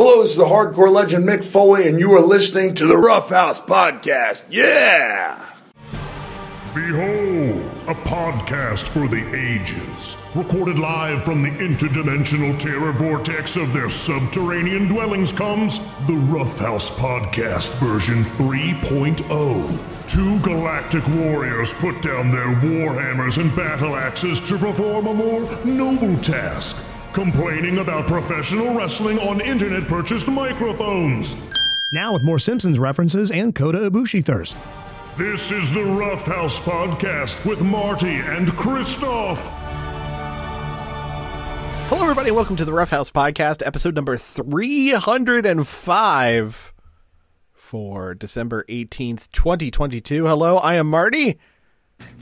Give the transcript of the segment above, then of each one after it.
Hello, this is the hardcore legend Mick Foley, and you are listening to the Rough House Podcast. Yeah! Behold, a podcast for the ages. Recorded live from the interdimensional terror vortex of their subterranean dwellings comes the Roughhouse Podcast version 3.0. Two galactic warriors put down their warhammers and battle axes to perform a more noble task complaining about professional wrestling on internet purchased microphones. Now with more Simpsons references and Kota Ibushi thirst. This is the Rough House Podcast with Marty and Christoph. Hello, everybody, and welcome to the Rough House Podcast, episode number 305 for December 18th, 2022. Hello, I am Marty.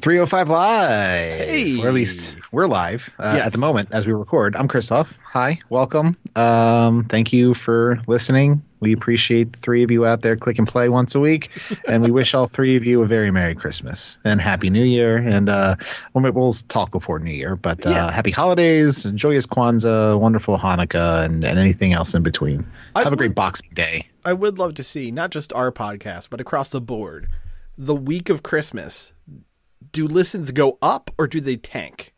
305 live. Hey. Or at least we're live uh, Yes. at the moment as we record. I'm Christoph. Hi, welcome. Um, thank you for listening. We appreciate the three of you out there click and play once a week. and we wish all three of you a very Merry Christmas and Happy New Year. And uh, we'll, we'll talk before New Year, but uh, Yeah. happy holidays, joyous Kwanzaa, wonderful Hanukkah, and, and anything else in between. I Have a great Boxing Day. I would love to see, not just our podcast, but across the board, the week of Christmas. Do listens go up or do they tank?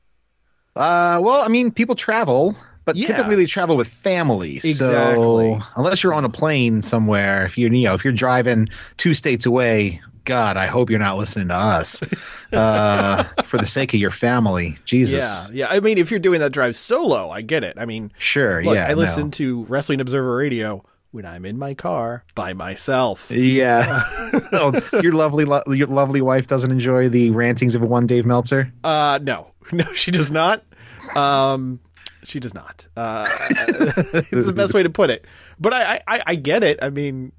Uh, well, I mean, people travel, but Yeah. typically they travel with families. Exactly. So unless you're on a plane somewhere, if you're you know if you're driving two states away, God, I hope you're not listening to us. Uh, for the sake of your family, Jesus. Yeah, yeah. I mean, if you're doing that drive solo, I get it. I mean, Sure. look, yeah. I no. listen to Wrestling Observer Radio when I'm in my car by myself. Yeah. oh, your lovely, lo- your lovely wife doesn't enjoy the rantings of one Dave Meltzer. Uh, no, no, she does not. Um, she does not. Uh, it's the best way to put it. But I, I, I get it. I mean,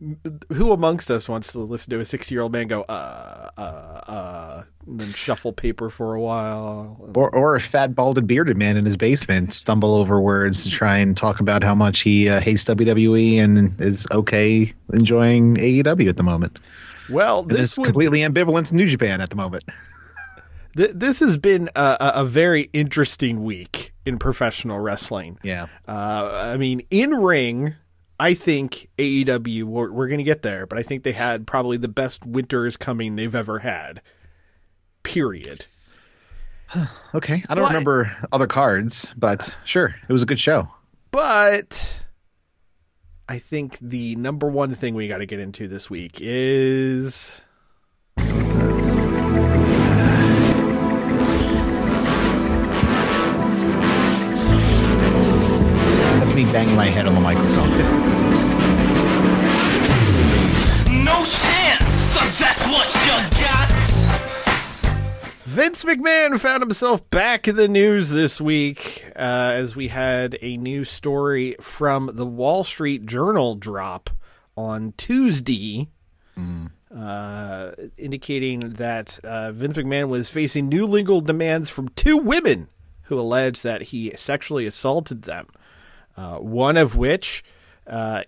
who amongst us wants to listen to a sixty-year-old man go, uh, uh, uh, and then shuffle paper for a while? Or, or a fat, balded, bearded man in his basement stumble over words to try and talk about how much he uh, hates WWE and is okay enjoying AEW at the moment. Well, this is would, completely ambivalent to New Japan at the moment. Th- this has been a, a very interesting week in professional wrestling. Yeah. Uh, I mean, in ring, I think AEW, we're, we're going to get there, but I think they had probably the best winter is coming they've ever had. Period. Okay. I don't But- remember other cards, but sure, it was a good show. But I think the number one thing we got to get into this week is. Banging my head on the microphone. No chance! So that's what you got! Vince McMahon found himself back in the news this week uh, as we had a new story from the Wall Street Journal drop on Tuesday, uh, indicating that uh, Vince McMahon was facing new legal demands from two women who allege that he sexually assaulted them. Uh, one of which uh,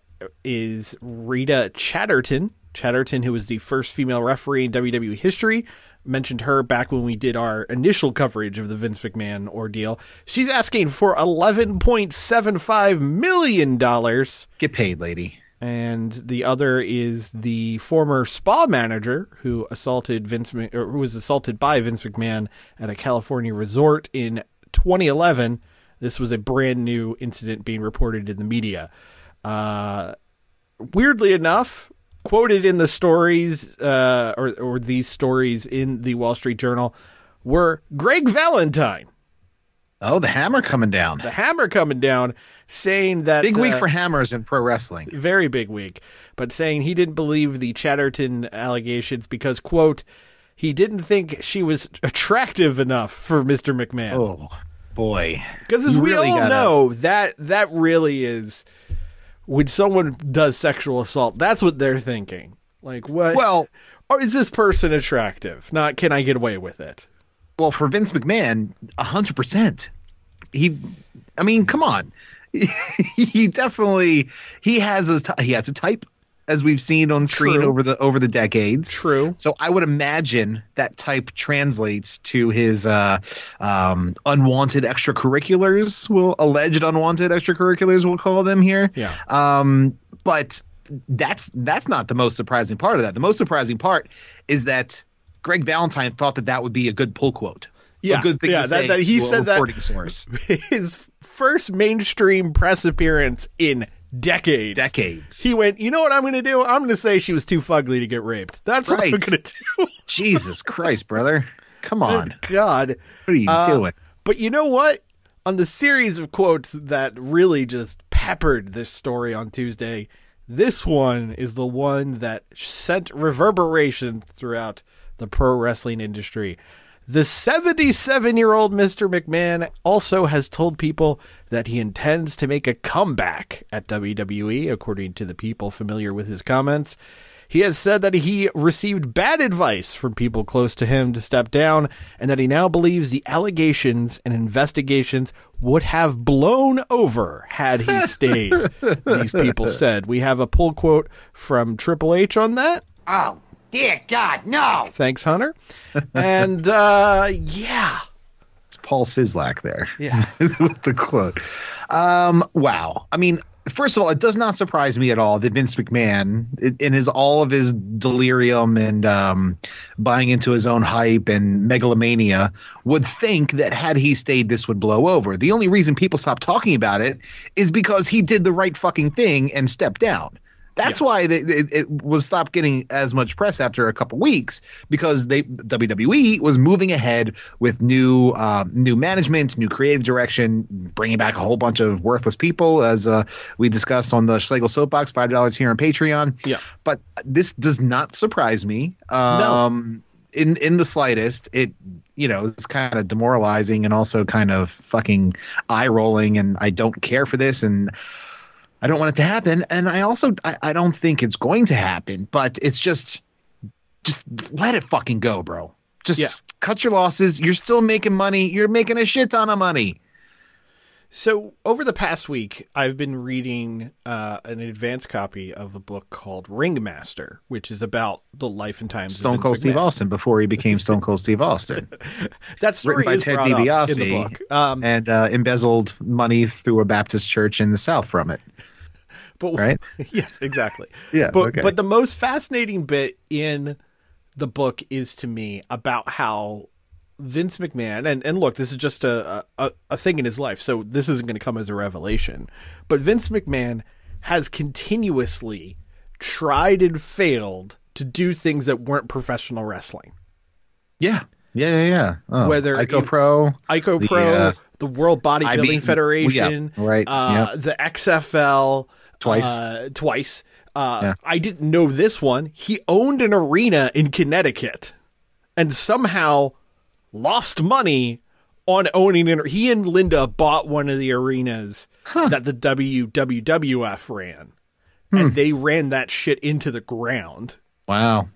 is Rita Chatterton. Chatterton, who was the first female referee in WWE history, mentioned her back when we did our initial coverage of the Vince McMahon ordeal. She's asking for $11.75 million. Get paid, lady. And the other is the former spa manager who assaulted Vince, or who was assaulted by Vince McMahon at a California resort in 2011. This was a brand new incident being reported in the media. Uh, weirdly enough, quoted in the stories, uh, or or these stories in the Wall Street Journal, were Greg Valentine, Oh, the hammer coming down. the hammer coming down, saying that Big week uh, for hammers in pro wrestling. very big week, but saying he didn't believe the Chatterton allegations because, quote, he didn't think she was attractive enough for Mr. McMahon. Oh, boy. Because as You we really all gotta- know, that that really is when someone does sexual assault, that's what they're thinking. Like, what? Well, or is this person attractive? Not, can I get away with it? well, for Vince McMahon, hundred percent. He, I mean, come on. he definitely he has t- he has a type as we've seen on screen True. over the over the decades. True. So I would imagine that type translates to his uh, um, unwanted extracurriculars. Will alleged unwanted extracurriculars? We'll call them here. Yeah. Um, but that's that's not the most surprising part of that. The most surprising part is that Greg Valentine thought that that would be a good pull quote. Yeah, a good thing yeah, to that- say that he a said that- reporting source. His first mainstream press appearance in decades. Decades. He went, you know what I'm going to do? I'm going to say she was too fugly to get raped. That's what I'm Right. going to do. Jesus Christ, brother! Come on, God. what are you Uh, doing? But you know what? On the series of quotes that really just peppered this story on Tuesday, this one is the one that sent reverberation throughout the pro wrestling industry. The 77 year old Mr. McMahon also has told people that he intends to make a comeback at WWE, according to the people familiar with his comments. He has said that he received bad advice from people close to him to step down, and that he now believes the allegations and investigations would have blown over had he stayed. these people said. We have a pull quote from Triple H on that. Oh, dear God, no! Thanks, Hunter. And uh, yeah. It's Paul Sislak there. Yeah. with the quote. Um, wow. I mean, first of all, it does not surprise me at all that Vince McMahon, in- in his all of his delirium and um, buying into his own hype and megalomania, would think that had he stayed, this would blow over. The only reason people stopped talking about it is because he did the right fucking thing and stepped down. That's why they, it, it was stopped getting as much press after a couple weeks because they WWE was moving ahead with new um, new management, new creative direction, bringing back a whole bunch of worthless people, as uh, we discussed on the Schlegel Soapbox, five dollars here on Patreon. Yeah. but this does not surprise me. Um, in in the slightest. It you know it's kind of demoralizing and also kind of fucking eye rolling, and I don't care for this and. I don't want it to happen, and I also I, I don't think it's going to happen. But it's just, just let it fucking go, bro. Just Yeah. cut your losses. You're still making money. You're making a shit ton of money. So over the past week, I've been reading uh, an advanced copy of a book called Ringmaster, which is about the life and times Stone of Cold Steve Austin before he became Stone Cold Steve Austin, That story written by Ted brought up in the DiBiase, book. Um, and uh, embezzled money through a Baptist church in the South from it. But right? yes, exactly. Yeah, but okay. but the most fascinating bit in the book is to me about how Vince McMahon and and look, this is just a a, a thing in his life, so this isn't going to come as a revelation. But Vince McMahon has continuously tried and failed to do things that weren't professional wrestling. Yeah, yeah, yeah, yeah. Oh, Whether Ico Pro, Ico The, Pro, uh, the World Bodybuilding Federation, yeah, right, Uh, the XFL, Twice. uh, twice. Uh, Yeah. I didn't know this one. He owned an arena in Connecticut, and somehow lost money on owning an. He and Linda bought one of the arenas that the WWF ran, Hmm. and they ran that shit into the ground wow.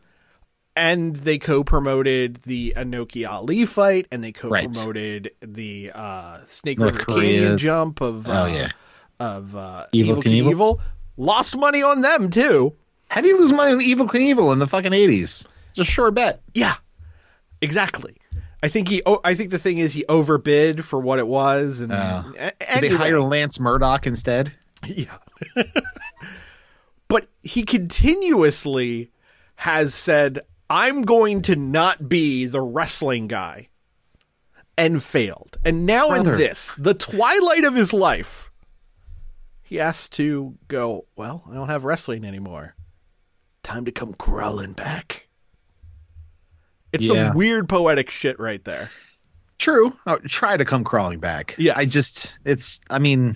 and they co-promoted the Inoki Ali fight, and they co-promoted the uh, Snake North River Korea. Canyon jump of uh, Oh, yeah. Of uh, Evel Evel Knievel? Lost money on them too. How do you lose money on Evel Knievel in the fucking eighties? It's a sure bet. Yeah, exactly. I think he. Oh, I think the thing is he overbid for what it was, and Oh. a- Did anyway, they hire Lance Murdoch instead? Yeah. but he continuously has said, I'm going to not be the wrestling guy. And failed. And now Brother. in this, the twilight of his life, he has to go, Well, I don't have wrestling anymore. Time to come crawling back. It's Yeah. some weird poetic shit right there. True. I'll try to come crawling back. Yeah. I just it's I mean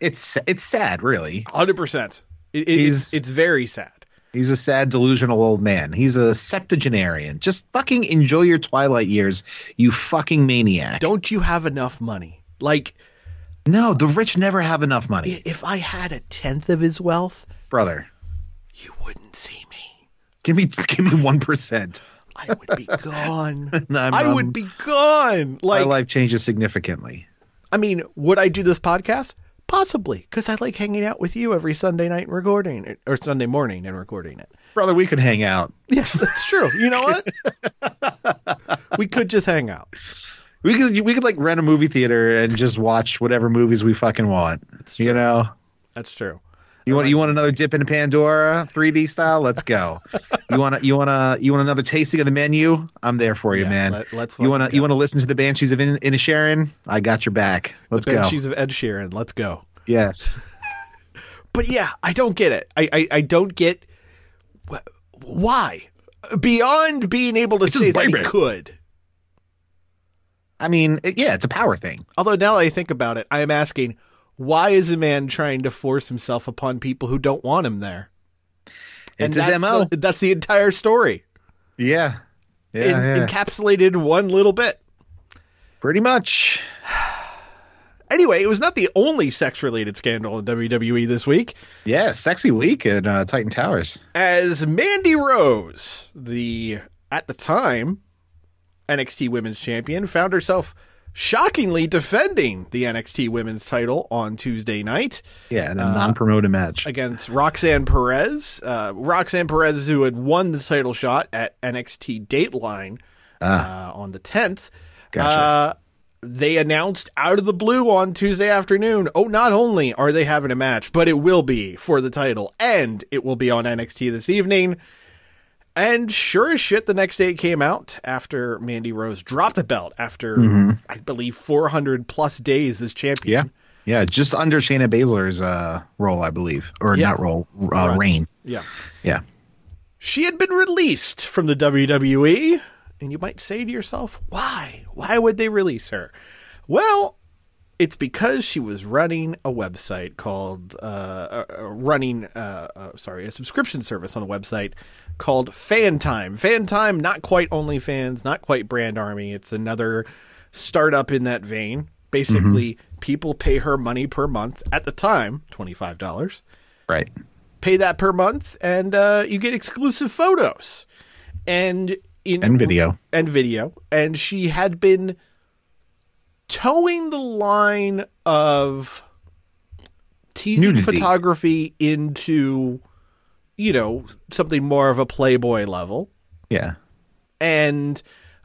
it's it's sad really. 100%. It, it, it's, it's very sad. He's a sad delusional old man. He's a septuagenarian. Just fucking enjoy your twilight years, you fucking maniac. Don't you have enough money? Like, No, the rich never have enough money, If I had a tenth of his wealth, brother. you wouldn't see me. Give me give me 1%. I would be gone. I'm- I would be gone. Like My life changes significantly. I mean, would I do this podcast? Possibly, because I like hanging out with you every Sunday night and recording it, or Sunday morning and recording it. Brother, we could hang out. Yeah, that's true. You know what? we could just hang out. We could we could like rent a movie theater and just watch whatever movies we fucking want. You know. That's true. You want you want another dip in Pandora 3D style? Let's go. you want you want to you want another tasting of the menu? I'm there for you, Yeah, man. let- let's you want to you want to listen to the Banshees of In- Inisherin? I got your back. Let's the go. Banshees of Ed Sheeran. Let's go. Yes. But yeah, I don't get it. I I, I don't get wh- why beyond being able to It's say that he could. I mean, yeah, it's a power thing. Although now I think about it, I am asking, why is a man trying to force himself upon people who don't want him there? It's his that's MO. The, that's the entire story, Yeah. Yeah, in, yeah. encapsulated in one little bit. Pretty much. Anyway, it was not the only sex-related scandal in WWE this week, Yeah, sexy week at uh, Titan Towers. as Mandy Rose, the at the time NXT Women's Champion, found herself shockingly defending the NXT Women's title on Tuesday night. Yeah, in a non-promoted match. against Roxanne Perez. Uh, Roxanne Perez, who had won the title shot at NXT Deadline uh, on the 10th. Gotcha. Uh, they announced out of the blue on Tuesday afternoon oh, not only are they having a match, but it will be for the title, and it will be on NXT this evening. And sure as shit, the next day it came out after Mandy Rose dropped the belt after, I believe, 400 plus days as champion. yeah, yeah, just under Shayna Baszler's uh, role, I believe, or Yeah. not role, uh, reign. Yeah. Yeah. she had been released from the WWE. And you might say to yourself, why? Why would they release her? Well, it's because she was running a website called, uh, uh, running, uh, uh, sorry, a subscription service on a website called Fan Time. Fan Time, not quite OnlyFans, not quite Brand Army. It's another startup in that vein. Basically, people pay her money per month at the time, $25 Right. pay that per month and uh, you get exclusive photos and in And video. and video and she had been towing the line of teasing Nudity. photography into you know something more of a playboy level Yeah. and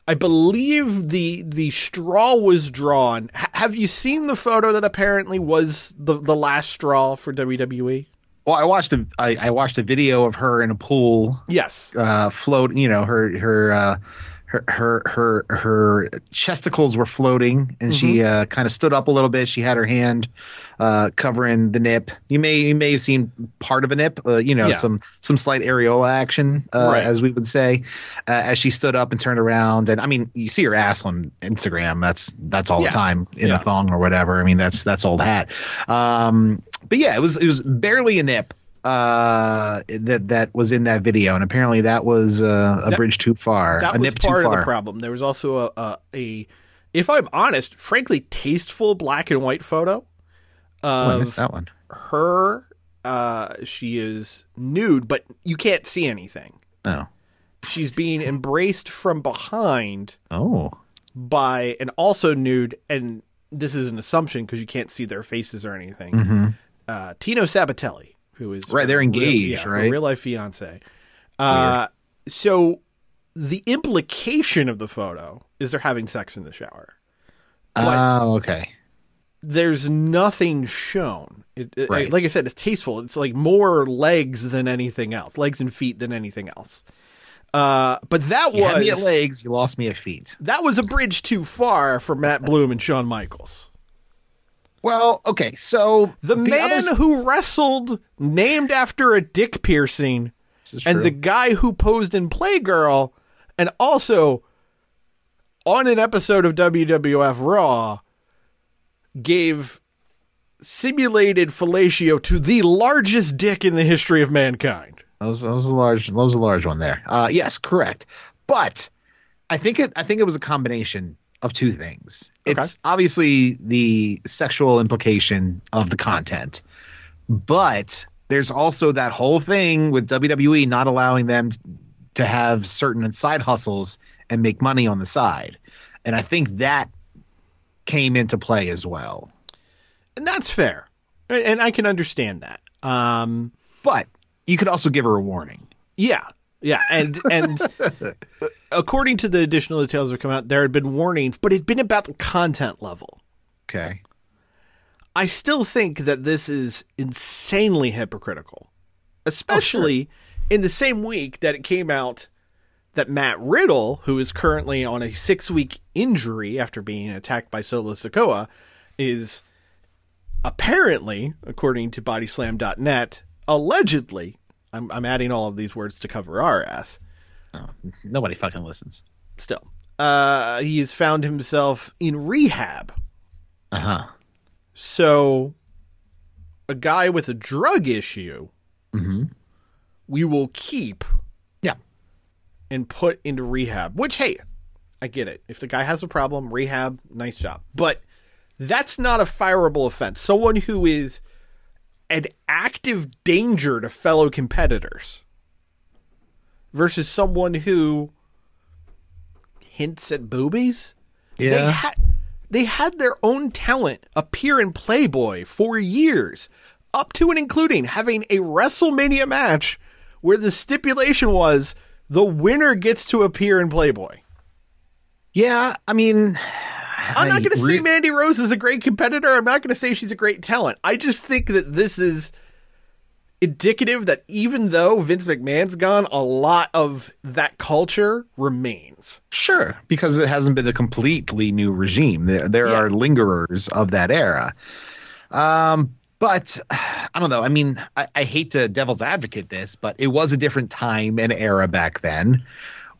I believe the the straw was drawn. H- have you seen the photo that apparently was the the last straw for? WWE? Well, I watched a I, I watched a video of her in a pool, Yes. uh, float. You know, her her uh, her her her her chesticles were floating, and she uh, kind of stood up a little bit. She had her hand uh, covering the nip. You may you may have seen part of a nip. Uh, you know, Yeah. some some slight areola action, uh, Right. as we would say, uh, as she stood up and turned around. And I mean, you see her ass on Instagram. That's that's all Yeah. the time in Yeah. a thong or whatever. I mean, that's that's old hat. Um, but yeah, it was it was barely a nip uh that that was in that video and apparently that was uh, a That- bridge too far that a was nip too part of the problem. There was also a, a, a, if I'm honest, frankly, tasteful black and white photo oh, I missed that one her. Uh, she is nude, but you can't see anything. oh She's being embraced from behind oh by and also nude, and this is an assumption because you can't see their faces or anything. Uh, Tino Sabbatelli, who is. Right, they're her real- engaged, yeah, right? real life fiance. Uh, so the implication of the photo is they're having sex in the shower. oh okay There's nothing shown. It, it- Right. like I said, it's tasteful. It's like more legs than anything else, legs and feet than anything else. Uh, but that you had me at was legs you lost me at feet that was a bridge too far for Matt Bloom and Shawn Michaels. Well okay so The, man other who wrestled named after a dick piercing and true. the guy who posed in Playgirl and also on an episode of WWF Raw gave simulated fellatio to the largest dick in the history of mankind. That was, that was a large that was a large one there. Uh, yes, correct. But I think it I think it was a combination of two things. It's obviously the sexual implication of the content, but there's also that whole thing with WWE not allowing them to have certain side hustles and make money on the side, and I think that came into play as well. And that's fair. And- and I can understand that. Um, But you could also give her a warning. Yeah, yeah, and and uh, according to the additional details that come out, there had been warnings, but it'd been about the content level. Okay. I still think that this is insanely hypocritical, especially oh, in the same week that it came out that Matt Riddle, who is currently on a six week injury after being attacked by Solo Sikoa, is apparently, according to bodyslam.net, allegedly, I'm, I'm adding all of these words to cover our ass, Nobody fucking listens. still. Uh, he has found himself in rehab. Uh huh. So, a guy with a drug issue, Hmm. we will keep Yeah. and put into rehab. Which, hey, I get it. If the guy has a problem, rehab, nice job. But that's not a fireable offense. Someone who is an active danger to fellow competitors versus someone who hints at boobies. They Yeah. they had their own talent appear in Playboy for years, up to and including having a WrestleMania match where the stipulation was the winner gets to appear in Playboy. Yeah. I mean, I'm not going to re- say Mandy Rose is a great competitor. I'm not going to say she's a great talent. I just think that this is indicative that even though Vince McMahon's gone, a lot of that culture remains. Sure, because it hasn't been a completely new regime. There, there Yeah. are lingerers of that era. Um, but I don't know. I mean, I, I hate to devil's advocate this, but it was a different time and era back then.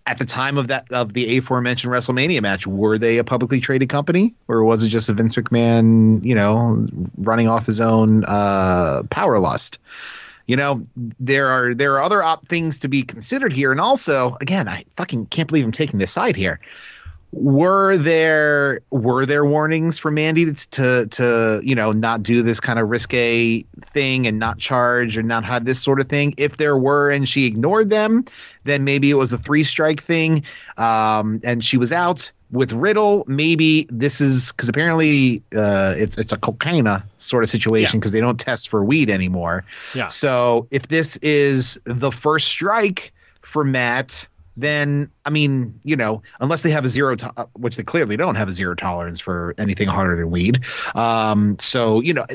At the time of that of the aforementioned WrestleMania match, were they a publicly traded company, or was it just a Vince McMahon, you know, running off his own uh, power lust? you know there are there are other op- things to be considered here. And also again i fucking can't believe i'm taking this side here were there were there warnings for mandy to to, to you know not do this kind of risque thing and not charge or not have this sort of thing if there were and she ignored them then maybe it was a three strike thing um, and she was out with Riddle, maybe this is because apparently uh, it's it's a cocaine sort of situation Yeah. because they don't test for weed anymore. Yeah. So if this is the first strike for Matt, then I mean, you know, unless they have a zero, to- uh, which they clearly don't have a zero tolerance for anything harder than weed. Um, so you know.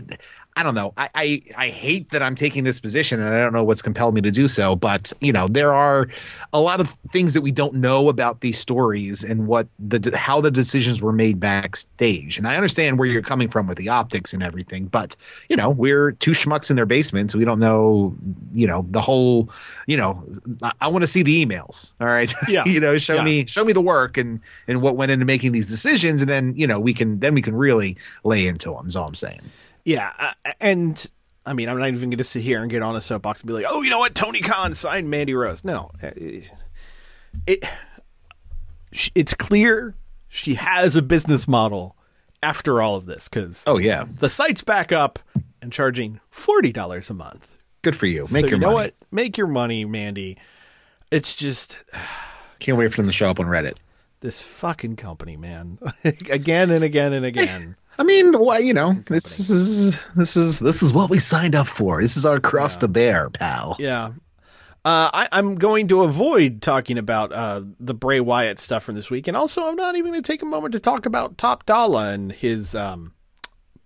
I don't know. I, I I hate that I'm taking this position, and I don't know what's compelled me to do so. But you know, there are a lot of things that we don't know about these stories and what the how the decisions were made backstage. And I understand where you're coming from with the optics and everything, but you know, we're two schmucks in their basements. We don't know, you know, the whole. You know, I, I want to see the emails. All right, Yeah. you know, show Yeah. me show me the work and and what went into making these decisions, and then you know we can then we can really lay into them. Is all I'm saying. Yeah, uh, and I mean, I'm not even going to sit here and get on a soapbox and be like, "Oh, you know what? Tony Khan signed Mandy Rose." No, uh, it it's clear she has a business model after all of this because Oh yeah, the site's back up and charging forty dollars a month. good for you. Make so your you know money. what? Make your money, Mandy. It's just Can't wait for them to show up on Reddit. this fucking company, man. again and again and again. I mean, well, you know, this is this is this is what we signed up for. This is our cross to bear, pal. Yeah. Uh, I, I'm going to avoid talking about uh, the Bray Wyatt stuff from this week, and also I'm not even going to take a moment to talk about Top Dollar and his um,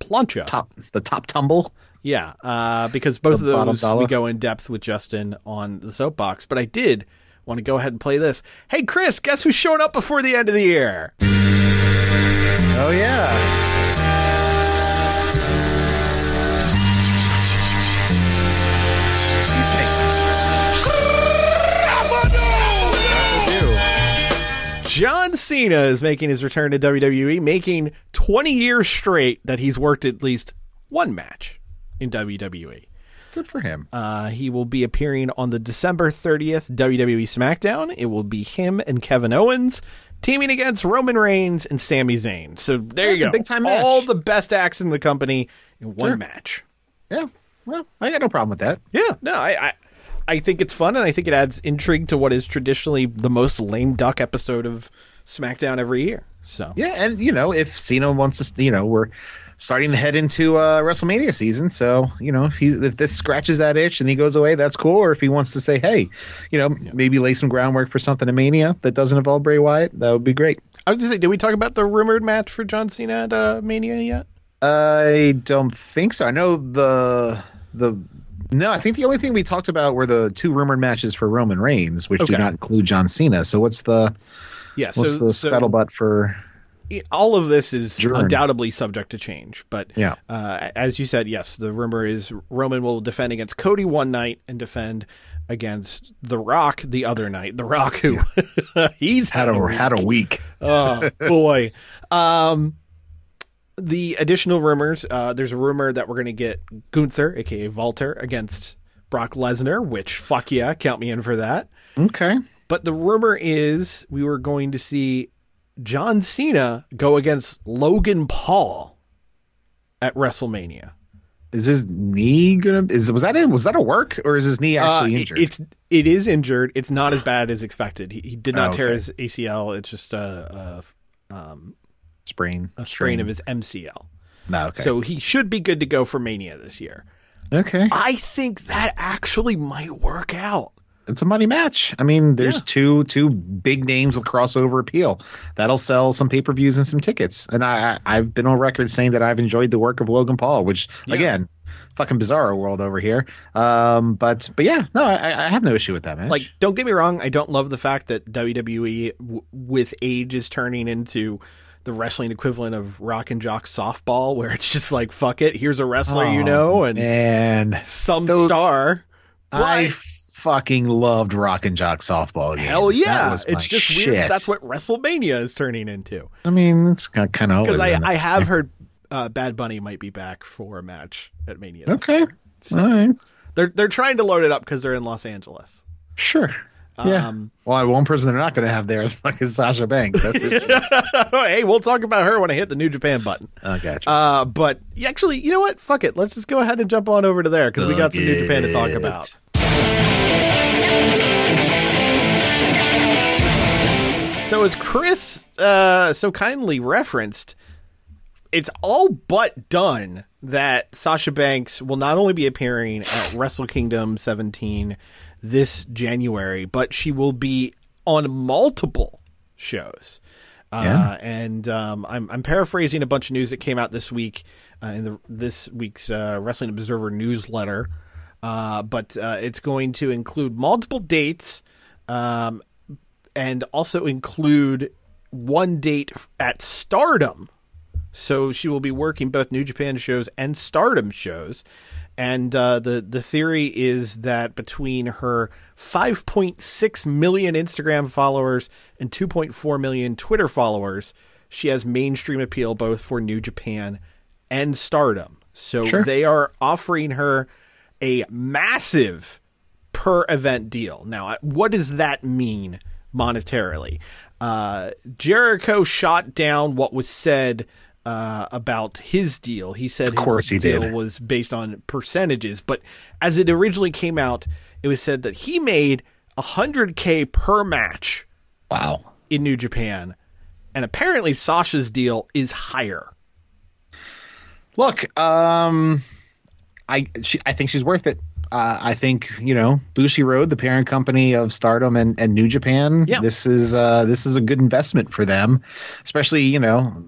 plancha. Top the top tumble. Yeah, uh, because both The of bottom those dollar. we go in depth with Justin on the soapbox. But I did want to go ahead and play this. Hey, Chris, guess who's showing up before the end of the year? Oh yeah. John Cena is making his return to WWE, making 20 years straight that he's worked at least one match in WWE. Good for him. Uh, he will be appearing on the December 30th WWE SmackDown. It will be him and Kevin Owens teaming against Roman Reigns and Sami Zayn. So there That's you go. big-time match. All the best acts in the company in one Sure. match. yeah. Well, I got no problem with that. Yeah, no, I, I I think it's fun and I think it adds intrigue to what is traditionally the most lame duck episode of SmackDown every year. So Yeah, and you know, if Cena wants to, you know, we're starting to head into uh, WrestleMania season. So you know, if he's if this scratches that itch and he goes away, that's cool. Or if he wants to say, hey, you know, maybe lay some groundwork for something in Mania that doesn't involve Bray Wyatt, that would be great. I was just say, did we talk about the rumored match for John Cena at uh, Mania yet? I don't think so. I know the the no, I think the only thing we talked about were the two rumored matches for Roman Reigns, which do not include John Cena. So what's the Yeah. what's so, the so scuttlebutt for? all of this is undoubtedly subject to change. But Yeah. uh, as you said, yes, the rumor is Roman will defend against Cody one night and defend against The Rock the other night. The Rock, who he's Had a had a week. oh boy. Um, the additional rumors. Uh, there's a rumor that we're going to get Gunther, aka Walter, against Brock Lesnar. Which fuck yeah, count me in for that. Okay. But the rumor is we were going to see John Cena go against Logan Paul at WrestleMania. Is his knee gonna? Is was that it? Was that a work or is his knee actually Uh, injured? It's it is injured. It's not as bad as expected. He, he did not Oh, tear his ACL. It's just a, sprain. a, a strain of his MCL. No, okay. So he should be good to go for Mania this year. okay, I think that actually might work out. It's a money match. I mean, there's Yeah. two two big names with crossover appeal. That'll sell some pay per views and some tickets. And I, I I've been on record saying that I've enjoyed the work of Logan Paul, which again, fucking bizarro world over here. Um, but but yeah, no, I, I have no issue with that match. Like, don't get me wrong. I don't love the fact that WWE, w- with age, is turning into the wrestling equivalent of rock and jock softball, where it's just like, fuck it, here's a wrestler you know, and and some Those- star. But I fucking loved Rock and Jock softball games. hell yeah, it's just shit. weird. That's what WrestleMania is turning into. I mean, it's kind of Because I, I have heard uh, Bad Bunny might be back for a match at Mania. Okay. So right. they're they're trying to load it up because they're in Los Angeles. Sure. Yeah. Um, well, one person they're not going to have there is fucking Sasha Banks. Hey, we'll talk about her when I hit the New Japan button. I gotcha. Uh, but actually, you know what? Fuck it. Let's just go ahead and jump on over to there because we got some New Japan to talk about. So as Chris uh, so kindly referenced, it's all but done that Sasha Banks will not only be appearing at Wrestle Kingdom 17 this January, but she will be on multiple shows. Uh, and um, I'm, I'm paraphrasing a bunch of news that came out this week uh, in the, this week's uh, Wrestling Observer newsletter. Uh, but uh, it's going to include multiple dates um, and also include one date at Stardom. So she will be working both New Japan shows and Stardom shows. And uh, the the theory is that between her 5.6 million Instagram followers and 2.4 million Twitter followers, she has mainstream appeal both for New Japan and Stardom. So Sure. they are offering her a massive per event deal. Now, what does that mean monetarily? Uh, Jericho shot down what was said uh, about his deal. He said course his he deal did. was based on percentages, but as it originally came out, it was said that he made 100k per match wow. in New Japan, and apparently Sasha's deal is higher. Look, um, I she, I think she's worth it. Uh, I think you know Bushiroad, the parent company of Stardom and, and New Japan. Yeah. This is uh, this is a good investment for them, especially you know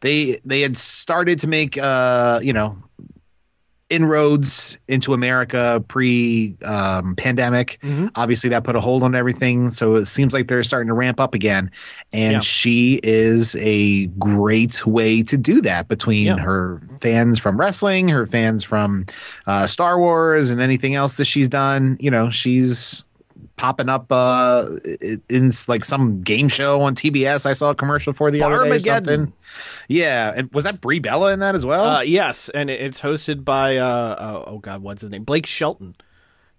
they they had started to make uh, you know inroads into America pre um, pandemic. Obviously, that put a hold on everything. So it seems like they're starting to ramp up again. And Yeah. she is a great way to do that between Yeah. her fans from wrestling, her fans from uh, Star Wars, and anything else that she's done. You know, she's popping up uh in like some game show on TBS. I saw a commercial for the other day or something. Yeah, and was that Brie Bella in that as well? Uh, yes, and it's hosted by uh, uh, oh god, what's his name? Blake Shelton.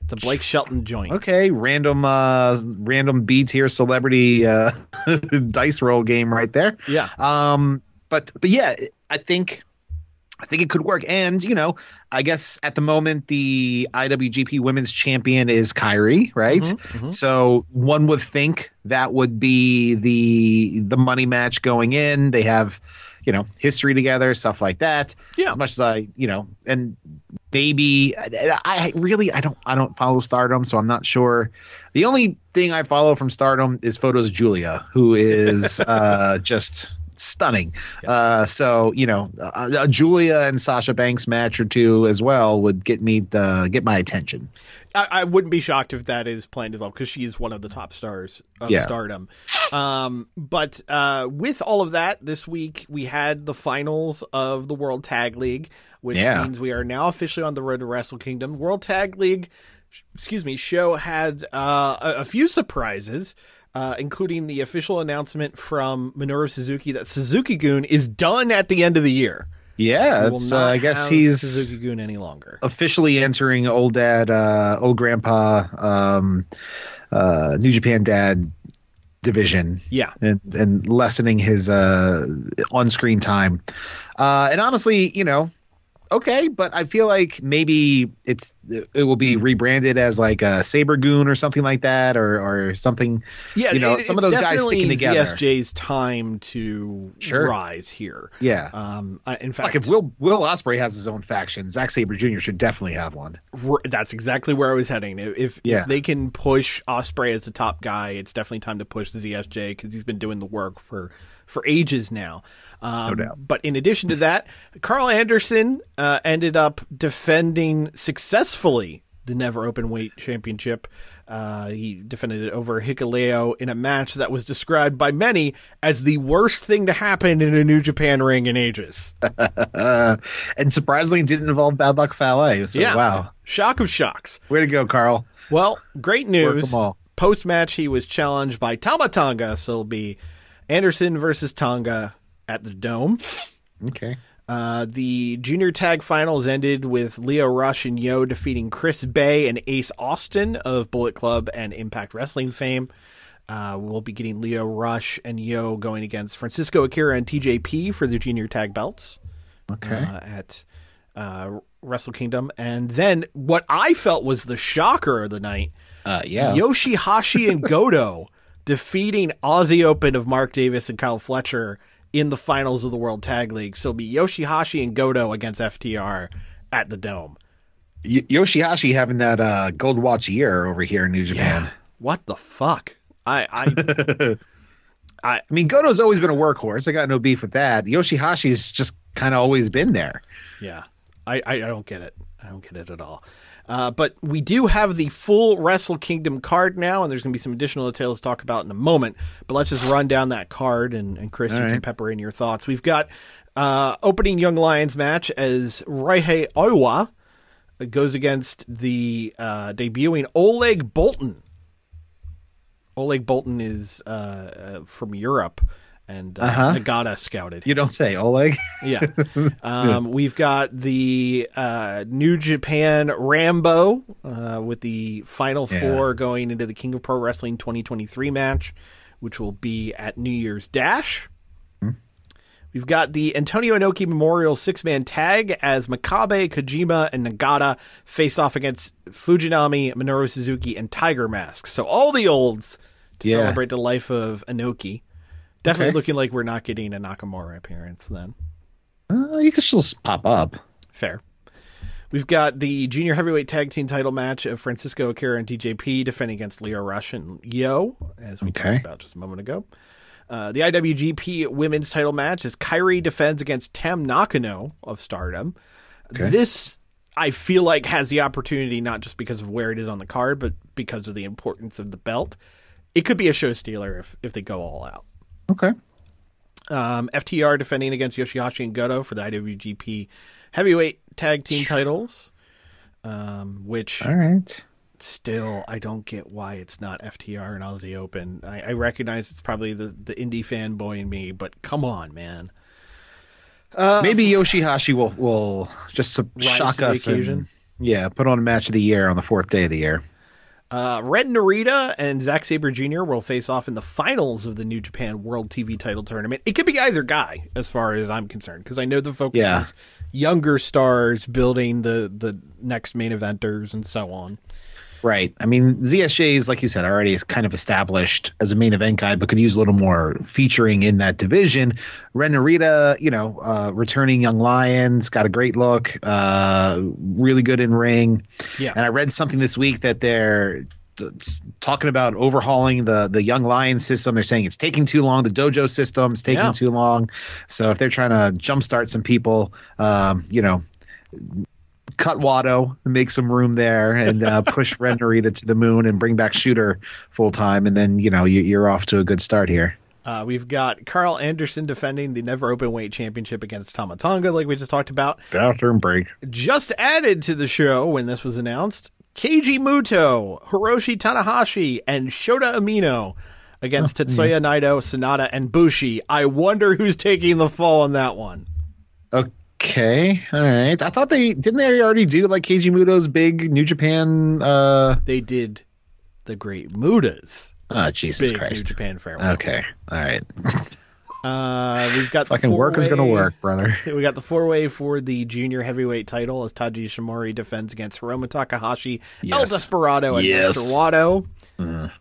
It's a Blake Shelton joint. Okay, random uh random B tier celebrity uh dice roll game right there. Yeah. Um but but yeah, I think I think it could work and you know, I guess at the moment the IWGP Women's Champion is Kairi, right? Mm-hmm, So one would think that would be the the money match going in. They have you know history together, stuff like that. Yeah. As much as I, you know, and maybe I, I really I don't I don't follow Stardom, so I'm not sure. The only thing I follow from Stardom is photos of Julia, who is uh, just stunning. Uh, so you know, a, a Julia and Sasha Banks match or two as well would get me uh, get my attention. I, I wouldn't be shocked if that is planned as well because she is one of the top stars of Yeah. Stardom. Um, but uh, with all of that, this week we had the finals of the World Tag League, which Yeah. means we are now officially on the road to Wrestle Kingdom. World Tag League, excuse me, show had uh, a, a few surprises. Uh, including the official announcement from Minoru Suzuki that Suzuki-gun is done at the end of the year. Yeah, it's, uh, I guess he's Suzuki-gun any longer. officially entering old dad, uh, old grandpa, um, uh, New Japan dad division. Yeah. and and lessening his uh, on screen time. Uh, and honestly, you know, okay, but I feel like maybe it's it will be rebranded as like a Saber Goon or something like that, or or something. Yeah, you know, it- some of those guys sticking together. ZSJ's time to Sure. rise here. Yeah. Um, I- in fact, Like if Will Will Ospreay has his own faction, Zack Sabre Jr. should definitely have one. that's exactly where I was heading. If if, Yeah. if they can push Ospreay as the top guy, it's definitely time to push the ZSJ because he's been doing the work for for ages now. Um, doubt. But in addition to that, Karl Anderson uh, ended up defending successfully the Never Open Weight Championship. Uh, he defended it over Hikuleo in a match that was described by many as the worst thing to happen in a New Japan ring in ages. And surprisingly, didn't involve Bad Luck Fale. So Yeah. wow, Shock of shocks. way to go, Karl. Well, great news. Post match, he was challenged by Tama Tonga, so it'll be Anderson versus Tonga at the Dome. Okay. Uh, the junior tag finals ended with Lio Rush and YOH defeating Chris Bey and Ace Austin of Bullet Club and Impact Wrestling fame. Uh, we'll be getting Lio Rush and YOH going against Francisco Akira and TJP for the junior tag belts Okay. uh, at uh, Wrestle Kingdom. And then what I felt was the shocker of the night Uh, yeah. Yoshihashi and Goto defeating Aussie Open of Mark Davis and Kyle Fletcher in the finals of the World Tag League. So it'll be Yoshihashi and Goto against FTR at the Dome. Y- Yoshihashi having that uh, gold watch year over here in New Japan. What the fuck? I I I mean, Goto's always been a workhorse. I got no beef with that. Yoshihashi's just kind of always been there. yeah. I, I I don't get it. I don't get it at all. Uh, but we do have the full Wrestle Kingdom card now, and there's going to be some additional details to talk about in a moment. But let's just run down that card, and, and Chris, you can pepper in your thoughts. We've got uh, opening Young Lions match as Ryohei Oiwa goes against the uh, debuting Oleg Boltin. Oleg Boltin is uh, uh, from Europe, and uh, Uh-huh. Nagata scouted. You don't say, Oleg. Yeah. Um, we've got the uh, New Japan Rambo uh, with the final Yeah. four going into the King of Pro Wrestling 2023 match, which will be at New Year's Dash. We've got the Antonio Inoki Memorial six man tag as Makabe, Kojima, and Nagata face off against Fujinami, Minoru Suzuki, and Tiger Mask. So all the olds to Yeah. celebrate the life of Inoki. Definitely Okay. looking like we're not getting a Nakamura appearance then. Uh, you could still pop up. Fair. We've got the junior heavyweight tag team title match of Francisco Akira and TJP defending against Lio Rush and YOH, as we Okay. talked about just a moment ago. Uh, the IWGP women's title match is Kairi defends against Tam Nakano of Stardom. This, I feel like, has the opportunity not just because of where it is on the card, but because of the importance of the belt. It could be a show stealer if, if they go all out. Okay. Um, FTR defending against Yoshihashi and Goto for the IWGP heavyweight tag team titles. Um, which All right. still I don't get why it's not FTR and Aussie Open. I, I recognize it's probably the the indie fanboy in me, but come on, man. Maybe Yoshihashi will will just shock us. and- yeah, put on a match of the year on the fourth day of the year. Uh, Ren Narita and Zack Sabre Jr. will face off in the finals of the New Japan World TV Title Tournament. It could be either guy, as far as I'm concerned, because I know the focus Yeah. is younger stars building the the next main eventers and so on. Right. I mean, ZSJ is like you said already is kind of established as a main event guy, but could use a little more featuring in that division. Ren Narita, you know, uh, returning young lions, got a great look, uh, really good in ring. Yeah. And I read something this week that they're talking about overhauling the the young lion system. They're saying it's taking too long. The dojo system is taking Yeah. too long. So if they're trying to jumpstart some people, um, you know, cut Wato, make some room there, and uh, push Ren Narita to the moon and bring back Shooter full time, and then you know you, you're off to a good start here. Uh, we've got Karl Anderson defending the never open weight championship against Tama Tonga, like we just talked about. Bathroom break. Just added to the show when this was announced Keiji Muto, Hiroshi Tanahashi, and Shota Umino against Tetsuya Naito, SANADA, and Bushi. I wonder who's taking the fall on that one. Okay, all right. I thought they didn't they already do like Keiji Muto's big New Japan. uh They did the Great Muta's. Oh Jesus Big Christ. New Japan farewell. Okay, all right. Uh, we've got Fucking work is gonna work, brother. We got the four way for the junior heavyweight title as Taiji Ishimori defends against Hiromu Takahashi, El Desperado, and Yes. Mr. Wato.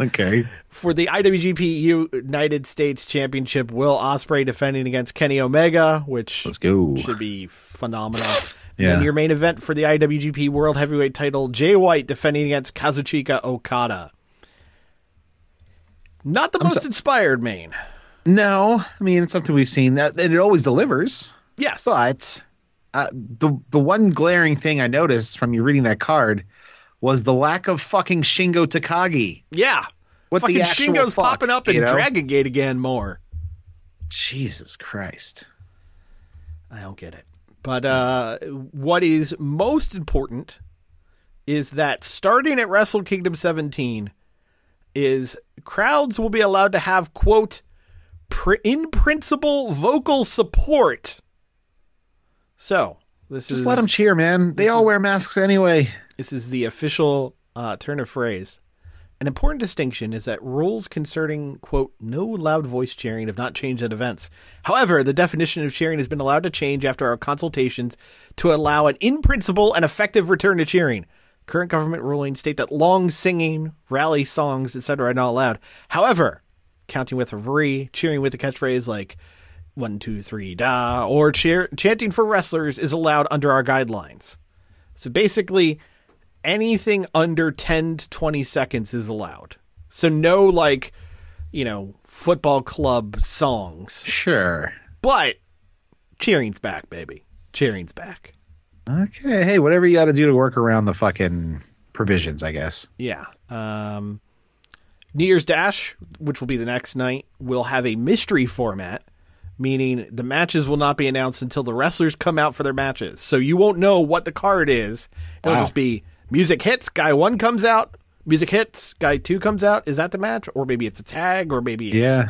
Okay. For the IWGP United States Championship, Will Ospreay defending against Kenny Omega, which Let's go. should be phenomenal. Yeah. And your main event for the IWGP World Heavyweight title, Jay White defending against Kazuchika Okada. Not the most inspired main. No, I mean it's something we've seen that and it always delivers. Yes. But uh, the the one glaring thing I noticed from you reading that card was the lack of fucking Shingo Takagi. yeah. What the actual Shingo's fuck, popping up in know? Dragon Gate again more. Jesus Christ. I don't get it. But uh, what is most important is that starting at Wrestle Kingdom 17 is crowds will be allowed to have quote in principle vocal support. So this Just is let them cheer, man. They all is- wear masks anyway. This is the official uh, turn of phrase. An important distinction is that rules concerning, quote, no loud voice cheering have not changed at events. However, the definition of cheering has been allowed to change after our consultations to allow an in principle and effective return to cheering. Current government rulings state that long singing, rally songs, etc. are not allowed. However, counting with referee, cheering with a catchphrase like one, two, three, da, or cheer, chanting for wrestlers is allowed under our guidelines. So basically, anything under 10 to 20 seconds is allowed. So no like, you know, football club songs. Sure. But cheering's back, baby. Cheering's back. Okay. Hey, whatever you got to do to work around the fucking provisions, I guess. Yeah. Um New Year's Dash, which will be the next night, will have a mystery format, meaning the matches will not be announced until the wrestlers come out for their matches. So you won't know what the card is. It'll Wow. just be music hits, guy one comes out, music hits, guy two comes out. Is that the match? Or maybe it's a tag, or maybe it's Yeah.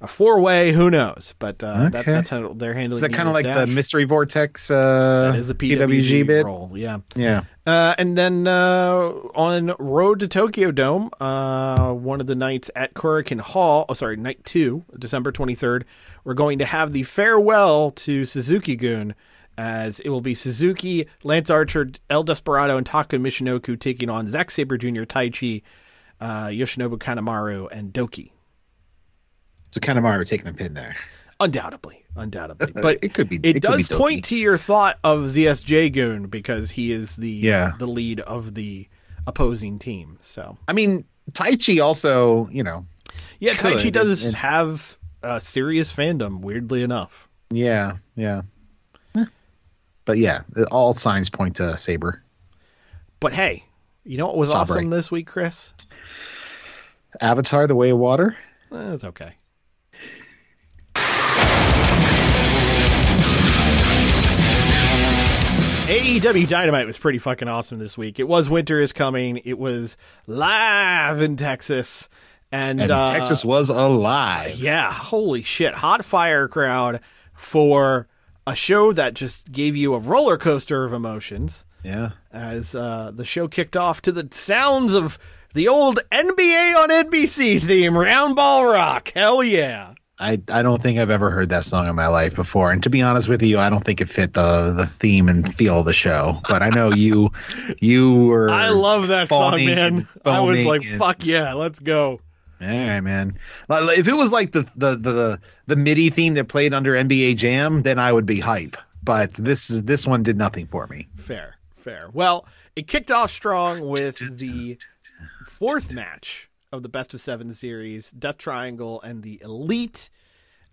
a four way, who knows? But uh, that, that's how they're handling Is that kind of like Dash. the Mystery Vortex uh, That is a PWG, bit? role, yeah. Yeah. Uh, and then uh, on Road to Tokyo Dome, uh, one of the nights at Korakuen Hall, oh, sorry, night two, December 23rd, we're going to have the farewell to Suzuki Gun, as it will be Suzuki, Lance Archer, El Desperado, and Taka Michinoku taking on Zack Sabre Jr., Taichi, uh, Yoshinobu Kanemaru, and DOUKI. So Kanemaru taking the pin there. Undoubtedly, undoubtedly, but It could be- It, it does be point to your thought of ZSJ Goon because he is the Yeah. the lead of the opposing team. So I mean, Taichi also, you know, yeah, Taichi does and- have a serious fandom. Weirdly enough, yeah, yeah. But yeah, all signs point to Sabre. but hey, you know what was Sabre. awesome this week, Chris? Avatar: The Way of Water. Eh, it's okay. AEW Dynamite was pretty fucking awesome this week. It was winter is coming. It was live in Texas, and, And uh, Texas was alive. Yeah, holy shit. Hot fire crowd for a show that just gave you a roller coaster of emotions Yeah. as uh, the show kicked off to the sounds of the old NBA on NBC theme, Round Ball Rock. Hell yeah. I, I don't think I've ever heard that song in my life before. And to be honest with you, I don't think it fit the the theme and feel of the show. But I know you you were I love that song, man. I was like, fuck yeah, let's go. All right, man. If it was like the the the the MIDI theme that played under NBA Jam, then I would be hype. But this is this one did nothing for me. Fair, fair. Well, it kicked off strong with the fourth match of the best of seven series, Death Triangle and the Elite.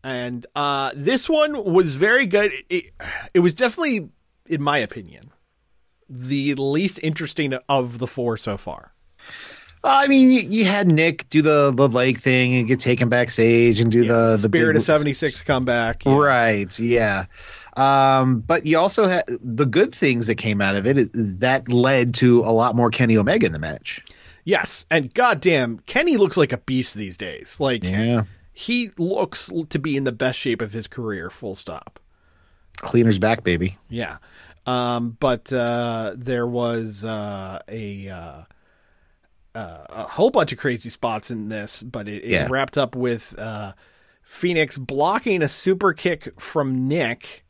And uh, this one was very good. It, it was definitely, in my opinion, the least interesting of the four so far. I mean, you, you had Nick do the the leg thing and get taken backstage and do the the Spirit big, of 76 comeback. yeah. Right. Yeah. Um, but you also had the good things that came out of it is, is that led to a lot more Kenny Omega in the match. Yes. And goddamn, Kenny looks like a beast these days. Like, Yeah. he looks to be in the best shape of his career, full stop. Cleaner's back, baby. Yeah. Um, but uh, there was uh, a uh, uh, a whole bunch of crazy spots in this, but it, it Yeah. wrapped up with uh, Fénix blocking a super kick from Nick,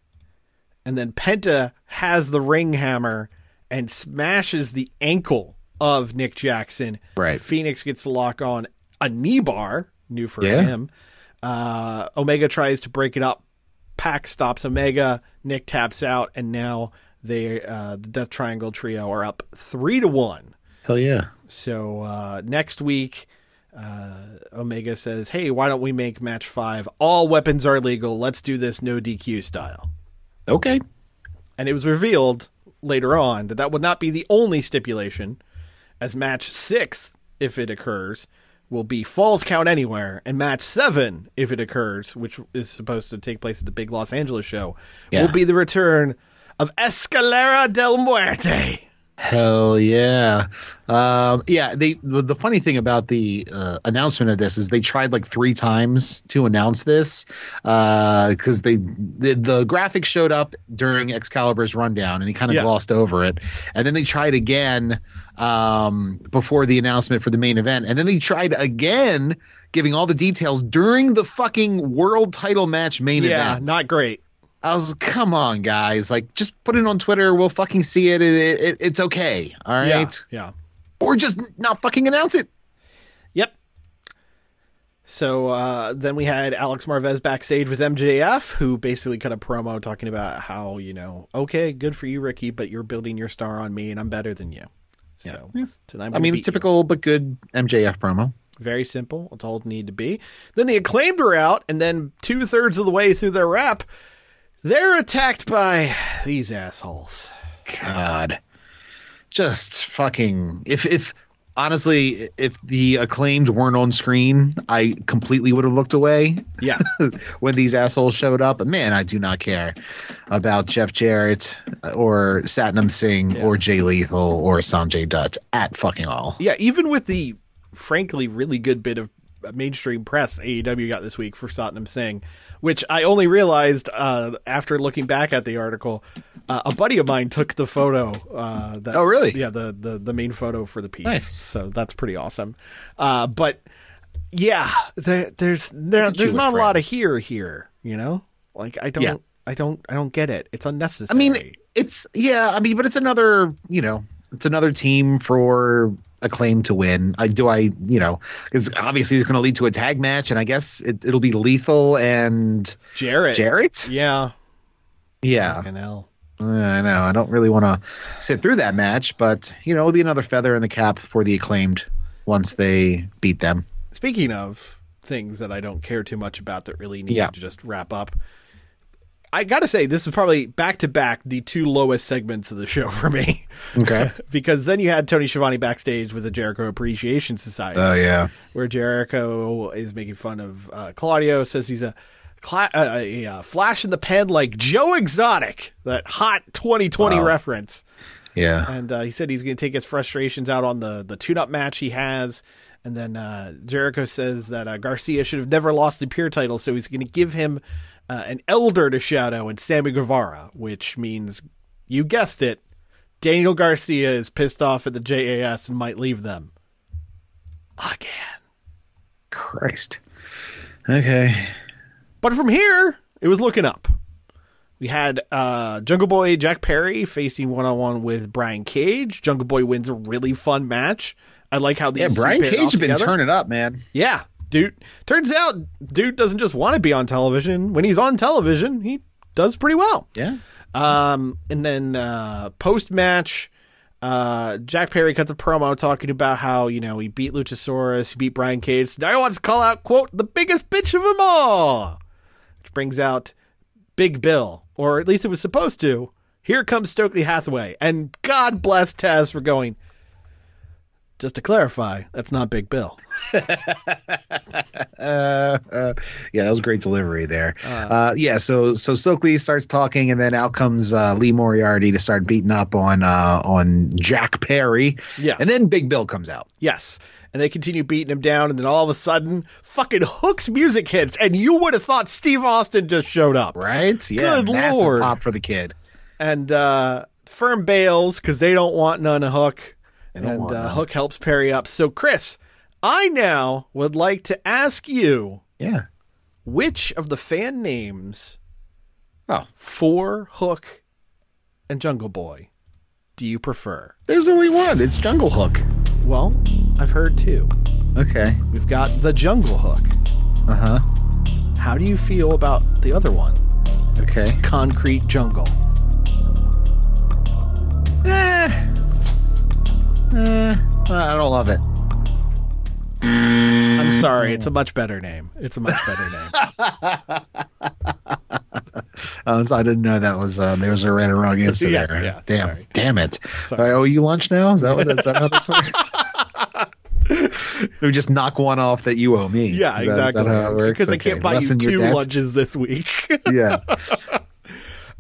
and then Penta has the ring hammer and smashes the ankle of Nick Jackson. Right. Fénix gets to lock on a knee bar, new for Yeah. him. Uh, Omega tries to break it up. Pac stops Omega. Nick taps out, and now they uh, the Death Triangle trio are up three to one. Hell yeah. So uh, next week, uh, Omega says, "Hey, why don't we make match five? All weapons are legal. Let's do this no DQ style." Okay. And it was revealed later on that that would not be the only stipulation, as match six, if it occurs, will be falls count anywhere, and match seven, if it occurs, which is supposed to take place at the big Los Angeles show, Yeah. will be the return of Escalera del Muerte. Hell yeah. Um, yeah. They the the funny thing about the uh, announcement of this is they tried like three times to announce this because they the, the graphic showed up during Excalibur's rundown and he kind of Yeah. glossed over it, and then they tried again um, before the announcement for the main event, and then they tried again giving all the details during the fucking world title match main Yeah, event. Yeah, not great. I was, come on, guys! Like, just put it on Twitter. We'll fucking see it. It, it, it's okay. All right. Yeah, yeah. Or just not fucking announce it. Yep. So uh, then we had Alex Marvez backstage with MJF, who basically cut a promo talking about how you know, okay, good for you, Ricky, but you're building your star on me, and I'm better than you. So tonight, I mean, typical but good MJF promo. Very simple. That's all it need to be. Then the acclaimed were out, and then two thirds of the way through their rap, they're attacked by these assholes. God, just fucking. If if honestly, if the acclaimed weren't on screen, I completely would have looked away. Yeah. when these assholes showed up. But man, I do not care about Jeff Jarrett uh, or Satnam Singh or Jay Lethal or Sanjay Dutt at fucking all. Yeah, even with the frankly really good bit of uh, mainstream press AEW got this week for Satnam Singh, which I only realized uh, after looking back at the article. Uh, a buddy of mine took the photo. Uh, that, Oh, really? Yeah, the, the the main photo for the piece. Nice. So that's pretty awesome. Uh, but yeah, there, there's there, there's with not a lot of here here. You know, like I don't Yeah. I don't I don't get it. It's unnecessary. I mean, it's yeah. I mean, but it's another you know, it's another team for a claim to win. I do I you know because obviously it's going to lead to a tag match, and I guess it, it'll be Lethal and Jarrett. Jarrett. Yeah. Yeah, Fucking hell. I know. I don't really want to sit through that match, but you know, it'll be another feather in the cap for the acclaimed once they beat them. Speaking of things that I don't care too much about that really need Yeah. to just wrap up, I got to say, this is probably back to back the two lowest segments of the show for me. Okay. because then you had Tony Schiavone backstage with the Jericho Appreciation Society, Oh yeah. where Jericho is making fun of uh, Claudio, says he's a, cla- uh, a, uh flash in the pen like Joe Exotic, that hot 2020 Wow. reference. Yeah. And uh, he said he's going to take his frustrations out on the the tune-up match he has. And then uh, Jericho says that uh, Garcia should have never lost the Pure title, so he's going to give him uh, an elder to Shadow and Sammy Guevara, which means, you guessed it, Daniel Garcia is pissed off at the JAS and might leave them. Again. Christ. Okay. But from here, it was looking up. We had uh, Jungle Boy Jack Perry facing one on one with Brian Cage. Jungle Boy wins a really fun match. I like how these Yeah, Brian Cage has been turning up, man. Yeah, dude. Turns out, dude doesn't just want to be on television. When he's on television, he does pretty well. Yeah. Um, and then uh, post match, uh, Jack Perry cuts a promo talking about how you know he beat Luchasaurus, he beat Brian Cage. Now he wants to call out quote the biggest bitch of them all, which brings out Big Bill, or at least it was supposed to. Here comes Stokely Hathaway, and God bless Taz for going. Just to clarify, that's not Big Bill. Uh, uh, yeah, that was great delivery there. Uh, yeah, so so Stokely starts talking, and then out comes uh, Lee Moriarty to start beating up on uh, on Jack Perry. Yeah. and then Big Bill comes out. Yes. And they continue beating him down, and then all of a sudden, fucking Hook's music hits, and you would have thought Steve Austin just showed up. Right? Yeah, Good lord. pop for the kid. And uh, Firm bails because they don't want none of Hook. And uh. Hook helps Perry up. So, Chris, I now would like to ask you Yeah. which of the fan names Oh, for Hook and Jungle Boy do you prefer? there's only one. It's Jungle Hook. Well, I've heard two. Okay. We've got the Jungle Hook. Uh huh. How do you feel about the other one? Okay. Concrete Jungle. Eh. Eh. I don't love it. I'm sorry, it's a much better name. It's a much better name. Uh, so I didn't know that was uh, there was a right or wrong answer Yeah, there. yeah, damn, sorry. damn it! I owe you lunch now. Is that what? Is that how this works? we just knock one off that you owe me. Yeah, Is that- is that exactly. how it works? Because I can't buy you lessen your two lunches this week. Yeah,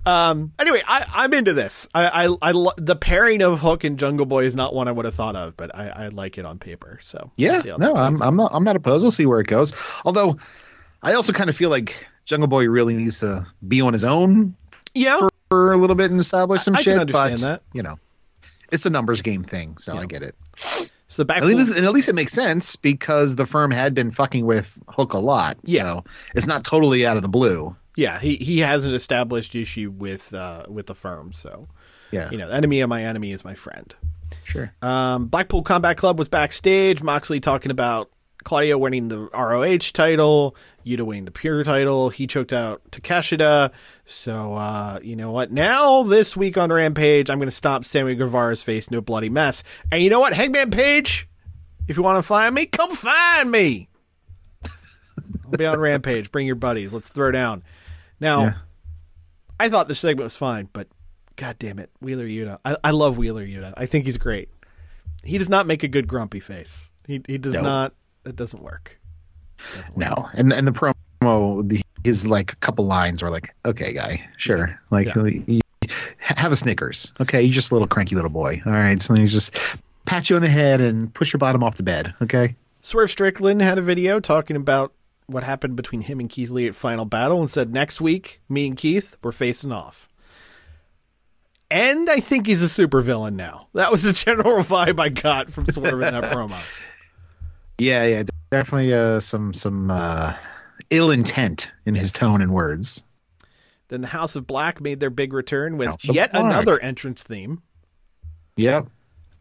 um. Anyway, I, I'm into this. I, I, I lo- the pairing of Hook and Jungle Boy is not one I would have thought of, but I, I like it on paper. So yeah. we'll see how that No, I'm. I'm not I'm not opposed. We'll see where it goes. Although, I also kind of feel like Jungle Boy really needs to be on his own yeah. for a little bit and establish some I can shit. understand but that. you know, it's a numbers game thing, so I get it. So the back. At least, and at least it makes sense because the firm had been fucking with Hook a lot. Yeah. So it's not totally out of the blue. Yeah, he he has an established issue with uh with the firm. So Yeah. you know, the enemy of my enemy is my friend. Sure. Um, Blackpool Combat Club was backstage. Moxley talking about Claudio winning the ROH title, Yuta winning the Pure title. He choked out Takeshita. So, uh, you know what? Now, this week on Rampage, I'm going to stomp Sammy Guevara's face into a bloody mess. And you know what? Hangman Page, if you want to find me, come find me. I'll be on Rampage. Bring your buddies. Let's throw down. Now, Yeah. I thought the segment was fine, but god damn it, Wheeler Yuta. I, I love Wheeler Yuta. I think he's great. He does not make a good grumpy face. He he does No. not. It doesn't work. No. And and the promo, the, his like a couple lines were like, okay, guy, sure. Like, Yeah. have a Snickers. Okay. You're just a little cranky little boy. All right. So let me just pat you on the head and push your bottom off the bed. Okay. Swerve Strickland had a video talking about what happened between him and Keith Lee at Final Battle and said next week, me and Keith, we're facing off. And I think he's a supervillain now. That was the general vibe I got from Swerve in that promo. Yeah. Yeah. Definitely uh, some, some uh, ill intent in his tone and words. Then the House of Black made their big return with House yet another entrance theme. Yep.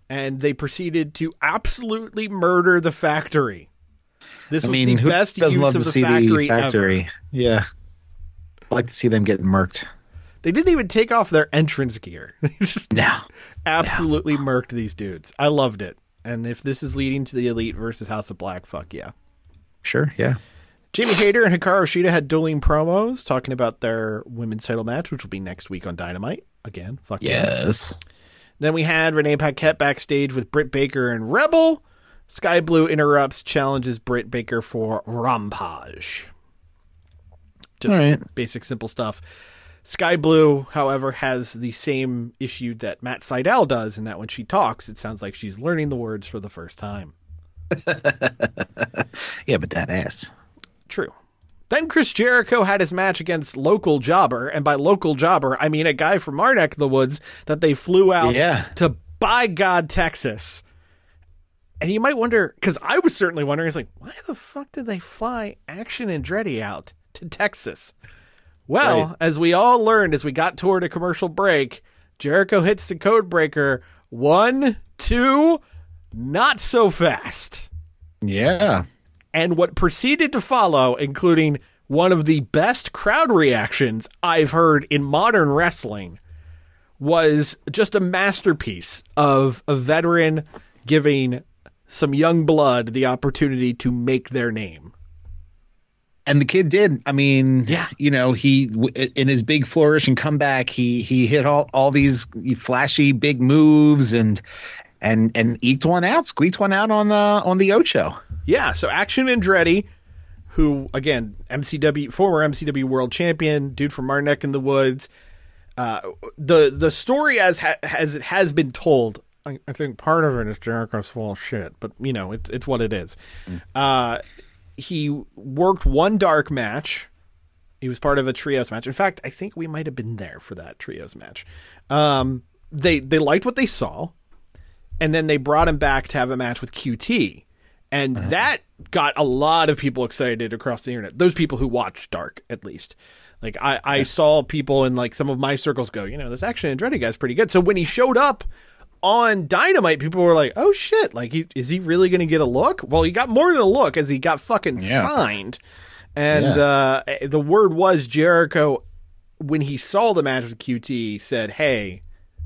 and they proceeded to absolutely murder the factory. This I was mean, the who best doesn't use love of to the see factory, the factory? ever. Yeah. I like to see them get murked. They didn't even take off their entrance gear. They just No. absolutely murked these dudes. I loved it. And if this is leading to the Elite versus House of Black, fuck yeah. Sure. Yeah. Jamie Hayter and Hikaru Shida had dueling promos talking about their women's title match, which will be next week on Dynamite. Again, fuck yeah. Yes. Then we had Renee Paquette backstage with Britt Baker and Rebel. Sky Blue interrupts, challenges Britt Baker for Rampage. Just right. basic, simple stuff. Sky Blue, however, has the same issue that Matt Sydal does, in that when she talks, it sounds like she's learning the words for the first time. Yeah, but that ass. True. Then Chris Jericho had his match against local jobber, and by local jobber, I mean a guy from our neck of the woods that they flew out Yeah. to by God Texas. And you might wonder, because I was certainly wondering, it's like, why the fuck did they fly Action Andretti out to Texas. Well, Right. as we all learned as we got toward a commercial break, Jericho hits the code breaker. One, two, not so fast. Yeah. And what proceeded to follow, including one of the best crowd reactions I've heard in modern wrestling, was just a masterpiece of a veteran giving some young blood the opportunity to make their name. and the kid did. I mean, Yeah. you know, he in his big flourish and comeback, he he hit all all these flashy big moves and and and eked one out, squeaked one out on the on the Ocho. Yeah, so Action Andretti, who again MCW former MCW World Champion, dude from our neck in the woods. Uh, the the story as ha- as it has been told, I, I think part of it is Jericho's full of shit, but you know it's it's what it is. Uh, he worked one dark match. He was part of a trios match. In fact, I think we might have been there for that trios match. Um, they they liked what they saw and then they brought him back to have a match with QT, and that got a lot of people excited across the internet. Those people who watch Dark, at least. Like I, I saw people in like some of my circles go, you know, this Action Andretti guy's pretty good. So when he showed up on Dynamite, people were like, oh shit, like he, is he really going to get a look? Well, he got more than a look as he got fucking Yeah. signed, and Yeah. uh, the word was Jericho when he saw the match with QT said, hey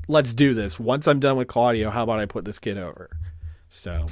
let's do this. Once I'm done with Claudio, how about I put this kid over? So,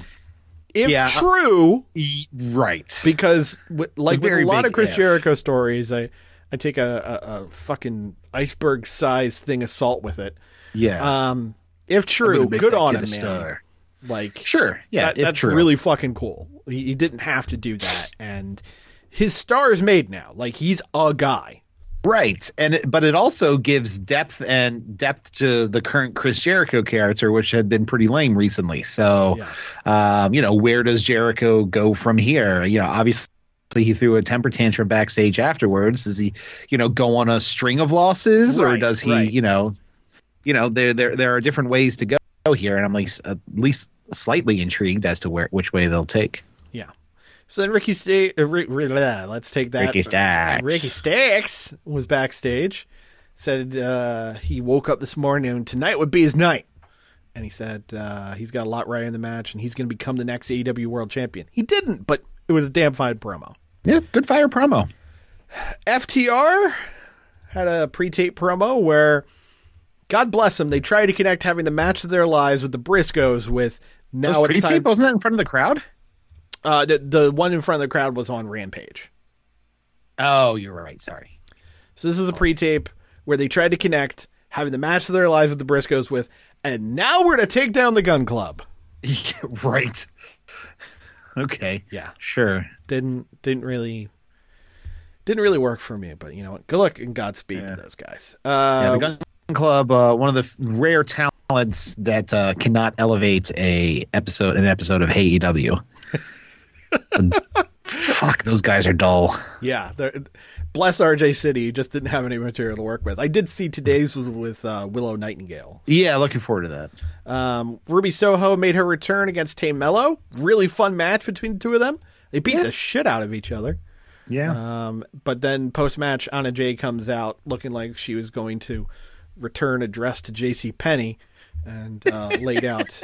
if Yeah. true, Right. because w- like with a lot of Chris if. Jericho stories, I I take a, a, a fucking iceberg size thing of salt with it. Yeah. Um, if true, good on him, man. star. Like, Sure. Yeah. that- that's true. really fucking cool. He, he didn't have to do that, and his star is made now. Like he's a guy. Right, and it, but it also gives depth and depth to the current Chris Jericho character, which had been pretty lame recently. So, um, you know, where does Jericho go from here? You know, obviously he threw a temper tantrum backstage afterwards. Does he, you know, go on a string of losses, or does he, right. you know, you know, there there there are different ways to go here, and I'm like at least slightly intrigued as to where which way they'll take. Yeah. So then Ricky Sta- uh, Ri- Ri- blah, let's take that. Ricky Starks. Ricky Starks was backstage. Said uh, he woke up this morning and tonight would be his night. And he said uh, he's got a lot right in the match and he's going to become the next AEW World Champion. He didn't, but it was a damn fine promo. Yeah, good fire promo. FTR had a pre-tape promo where, God bless them, they tried to connect having the match of their lives with the Briscoes. With now Those it's time. pre-tape wasn't that in front of the crowd? Uh, the, the one in front of the crowd was on Rampage. Oh, you're right. Sorry. So this is a pre-tape where they tried to connect having the match of their lives with the Briscoes with, and now we're to take down the Gun Club. right. Okay. Yeah. Sure. Didn't didn't really didn't really work for me, but you know what? Good luck and Godspeed Yeah. to those guys. Yeah, Uh, the Gun Club, uh, one of the rare talents that uh, cannot elevate a episode an episode of Hey EW. Fuck, those guys are dull. yeah, bless RJ City, just didn't have any material to work with. I did see today's was with uh, Willow Nightingale. Yeah, looking forward to that. Um, Ruby Soho made her return against Tay Melo. Really fun match between the two of them. They beat Yeah. the shit out of each other. Yeah. Um, but then post match, Anna Jay comes out looking like she was going to return a dress to J.C. Penney and uh, laid out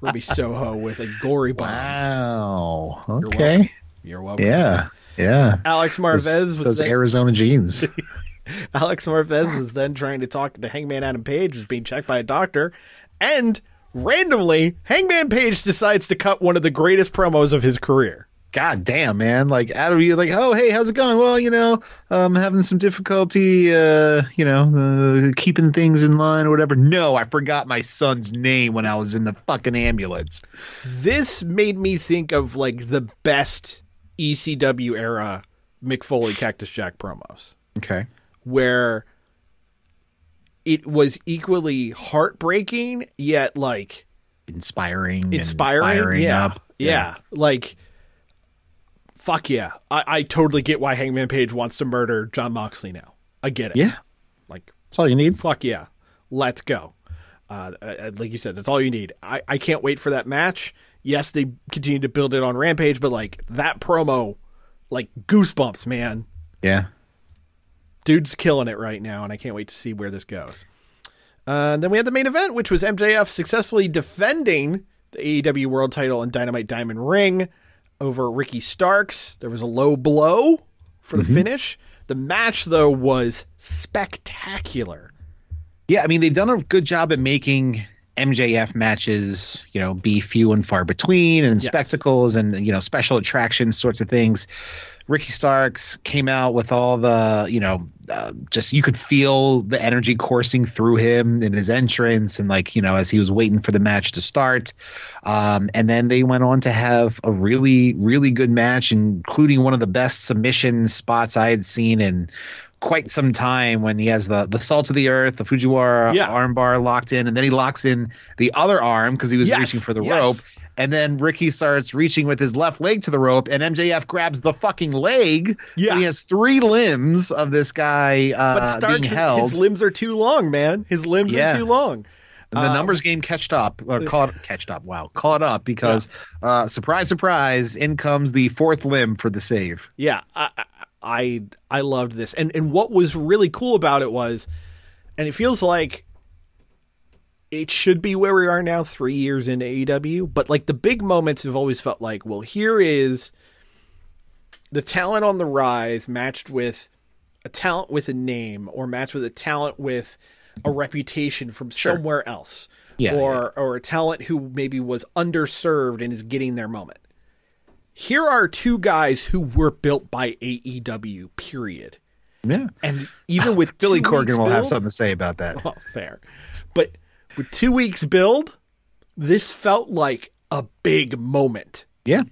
Ruby Soho with a gory bomb. wow. Okay. You're welcome. Yeah. Yeah. Alex Those, Marvez was those then, Arizona jeans. Alex Marvez was then trying to talk to Hangman Adam Page, was being checked by a doctor, and randomly, Hangman Page decides to cut one of the greatest promos of his career. God damn, man! Like out of you, like, oh, hey, how's it going? Well, you know, um, having some difficulty, uh, you know, uh, keeping things in line or whatever. No, I forgot my son's name when I was in the fucking ambulance. This made me think of like the best ECW era Mick Foley Cactus Jack promos, Okay. where it was equally heartbreaking yet like Inspiring. inspiring. yeah, up. yeah, like fuck yeah. I, I totally get why Hangman Page wants to murder Jon Moxley now. I get it. Yeah. like That's all you need. fuck yeah, let's go. Uh, uh, like you said, that's all you need. I, I can't wait for that match. Yes, they continue to build it on Rampage, but like that promo, like goosebumps, man. Yeah. dude's killing it right now, and I can't wait to see where this goes. Uh, then we had the main event, which was MJF successfully defending the AEW World Title and Dynamite Diamond Ring over Ricky Starks. There was a low blow for the mm-hmm. finish. The match, though, was spectacular. Yeah, I mean they've done a good job at making MJF matches, you know, be few and far between, and Yes. spectacles and you know special attractions sorts of things. Ricky Starks came out with all the, you know, uh, just you could feel the energy coursing through him in his entrance, and like you know as he was waiting for the match to start. Um, and then they went on to have a really, really good match, including one of the best submission spots I had seen in quite some time when he has the the salt of the earth, the Fujiwara Yeah. armbar locked in, and then he locks in the other arm because he was Yes, reaching for the yes. rope. And then Ricky starts reaching with his left leg to the rope, and MJF grabs the fucking leg. Yeah. He has three limbs of this guy uh, But Starks, being held. his limbs are too long, man. His limbs Yeah. are too long. And the numbers game catched up or caught catched up. Wow, caught up because uh, surprise, surprise, in comes the fourth limb for the save. Yeah, I, I I I loved this, and and what was really cool about it was, and it feels like it should be where we are now, three years into AEW. But like the big moments have always felt like, well, here is the talent on the rise matched with a talent with a name, or matched with a talent with a reputation from somewhere else, Yeah, or or a talent who maybe was underserved and is getting their moment here are two guys who were built by AEW. Period. Yeah, And even with Billy Corgan will have something to say about that. Well, oh, fair, but with two weeks build, this felt like a big moment. Yeah,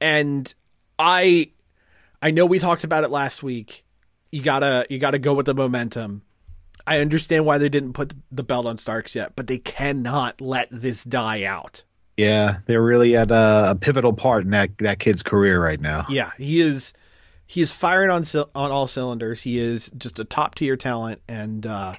And I, I know we talked about it last week. You gotta, you gotta go with the momentum. I understand why they didn't put the belt on Starks yet, but they cannot let this die out. yeah, they're really at a, a pivotal part in that that kid's career right now. Yeah, he is. He is firing on on all cylinders. He is just a top tier talent, and uh,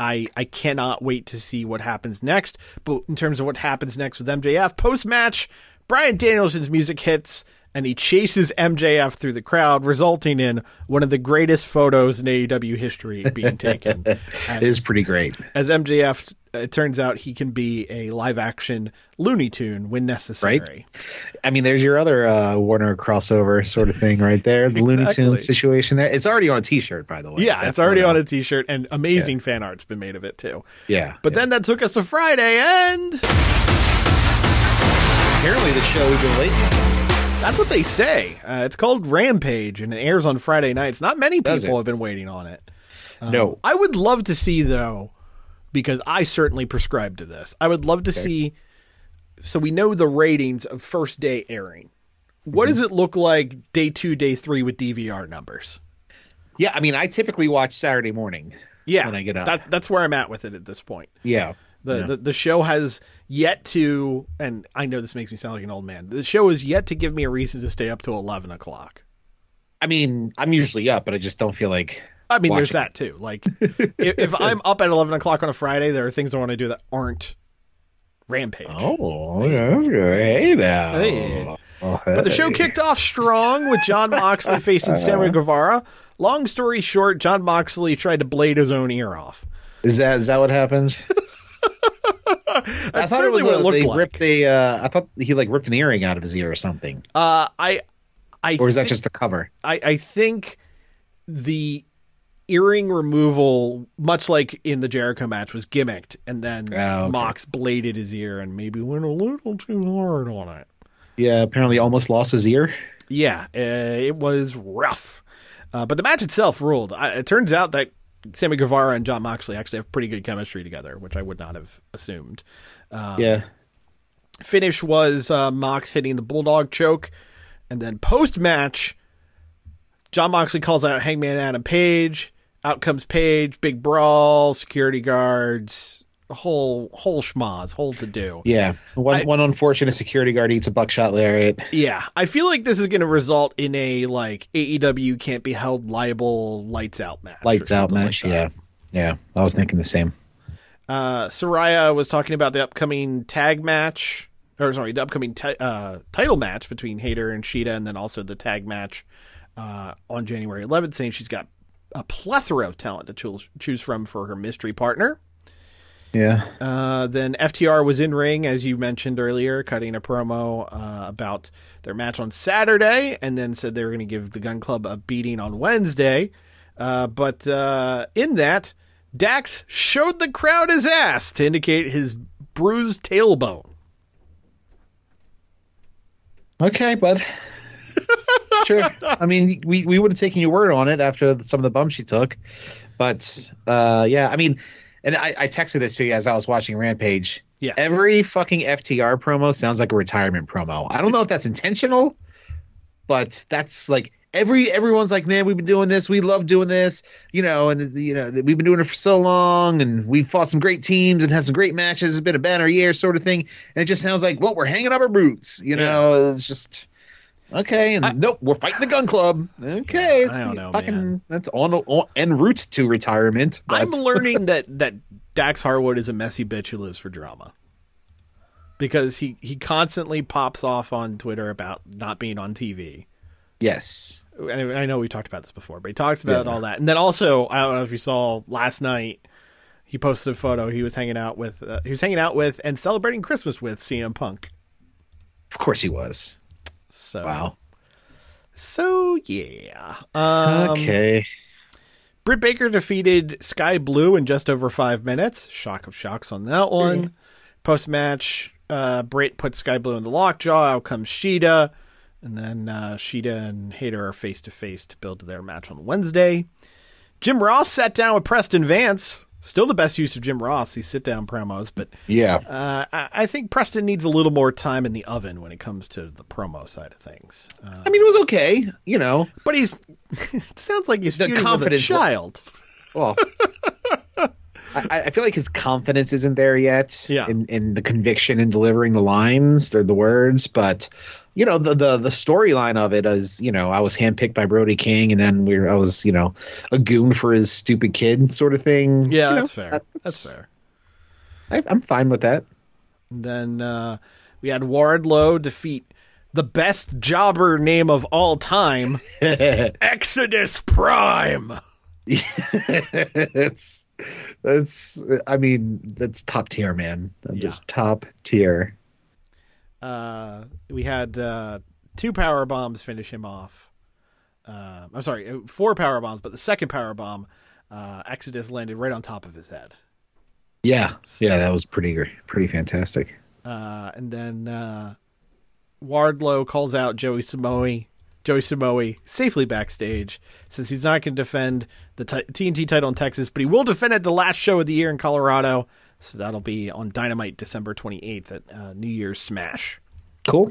I I cannot wait to see what happens next. But in terms of what happens next with MJF post match, Bryan Danielson's music hits, and he chases MJF through the crowd, resulting in one of the greatest photos in AEW history being taken. It is pretty great. as MJF, it turns out he can be a live action Looney Tune when necessary. Right? I mean, there's your other uh, Warner crossover sort of thing right there. The Looney Exactly. Tunes situation there. It's already on a T-shirt, by the way. Yeah, That's it's already on uh, a T-shirt, and amazing fan art's been made of it too. Yeah, But yeah. then that took us to Friday, and apparently the show we've been waiting. That's what they say. Uh, it's called Rampage, and it airs on Friday nights. Not many people have been waiting on it. no, I would love to see though, because I certainly prescribe to this. I would love to see. So we know the ratings of first day airing. What Mm-hmm. does it look like day two, day three with DVR numbers? yeah. I mean, I typically watch Saturday morning. Yeah, when I get up. That, that's where I'm at with it at this point. yeah, The, yeah. the the show has yet to, and I know this makes me sound like an old man. The show has yet to give me a reason to stay up till eleven o'clock. I mean, I'm usually up, but I just don't feel like. I mean, there's that too. Like, if, if I'm up at eleven o'clock on a Friday, there are things I want to do that aren't Rampage. Oh, yeah, that's good. Hey now. Hey. Oh, But the show kicked off strong with Jon Moxley facing Sammy Guevara. Long story short, Jon Moxley tried to blade his own ear off. Is that is that what happens? I thought it was what a, it looked they like. ripped a. Uh, I thought he like ripped an earring out of his ear or something, Uh, I, I, or is that just the cover? I, I think the earring removal, much like in the Jericho match, was gimmicked, and then Oh, okay. Mox bladed his ear and maybe went a little too hard on it. Yeah, apparently almost lost his ear. Yeah, uh, it was rough. Uh, but the match itself ruled. I, it turns out that Sammy Guevara and Jon Moxley actually have pretty good chemistry together, which I would not have assumed. yeah, Finish was uh, Mox hitting the Bulldog choke. And then post match, Jon Moxley calls out Hangman Adam Page. Out comes Page, big brawl, security guards, whole whole schmaz, whole to do. yeah. One I- one unfortunate security guard eats a buckshot lariat. Yeah, I feel like this is going to result in a like AEW can't be held liable lights out match. Lights out match. like yeah, yeah. I was thinking the same. Uh, Saraya was talking about the upcoming tag match, or sorry, the upcoming ti- uh, title match between Hayter and Shida, and then also the tag match uh, on January 11th, saying she's got a plethora of talent to choose from for her mystery partner. Yeah. Uh, then FTR was in ring, as you mentioned earlier, cutting a promo uh, about their match on Saturday, and then said they were going to give the Gun Club a beating on Wednesday. Uh, but uh, in that, Dax showed the crowd his ass to indicate his bruised tailbone. Okay, bud. sure. I mean, we, we would have taken your word on it after some of the bumps she took. But uh, yeah, I mean, and I, I texted this to you as I was watching Rampage. Yeah. Every fucking FTR promo sounds like a retirement promo. I don't know if that's intentional, but that's like every everyone's like, man, we've been doing this, we love doing this, you know, and you know we've been doing it for so long, and we've fought some great teams and had some great matches. It's been a banner year, sort of thing. And it just sounds like, well, we're hanging up our boots, you know. It's just okay, and nope, we're fighting the Gun Club. Okay, it's I don't know, fucking man. that's on, on en route to retirement. But I'm learning that that Dax Harwood is a messy bitch who lives for drama. Because he, he constantly pops off on Twitter about not being on TV. yes, I, I know we talked about this before, but he talks about Yeah. all that. And then also, I don't know if you saw last night, he posted a photo. He was hanging out with uh, he was hanging out with and celebrating Christmas with CM Punk. of course he was. So Wow. So yeah. Um, okay. Britt Baker defeated Sky Blue in just over five minutes. Shock of shocks on that one. Post match, uh, Britt puts Sky Blue in the lockjaw. Out comes Shida. And then uh, Shida and Hayter are face to face to build their match on Wednesday. Jim Ross sat down with Preston Vance. Still the best use of Jim Ross, these sit down promos. But Yeah. uh, I, I think Preston needs a little more time in the oven when it comes to the promo side of things. Uh, I mean, it was okay. You know, but he's. it sounds like he's The feuding with a confidence- child. Well, I, I feel like his confidence isn't there yet. Yeah. In, in the conviction in delivering the lines, they're the words, but you know the the the storyline of it is you know I was handpicked by Brody King, and then we were, I was you know a goon for his stupid kid sort of thing. Yeah, You know, that's fair. That's fair. I, I'm fine with that. And then uh, we had Wardlow defeat the best jobber name of all time, Exodus Prime. it's that's I mean that's top tier, man. That Yeah. is top tier. Uh, we had uh, two power bombs finish him off. Uh, I'm sorry, uh, four power bombs, but the second power bomb, uh, Exodus landed right on top of his head. Yeah, yeah, that was pretty pretty fantastic. Uh, and then uh, Wardlow calls out Joey Samoe. Joey Samoe safely backstage since he's not going to defend the t- TNT title in Texas, but he will defend it at the last show of the year in Colorado. So that'll be on Dynamite December 28th at uh, New Year's Smash. Cool.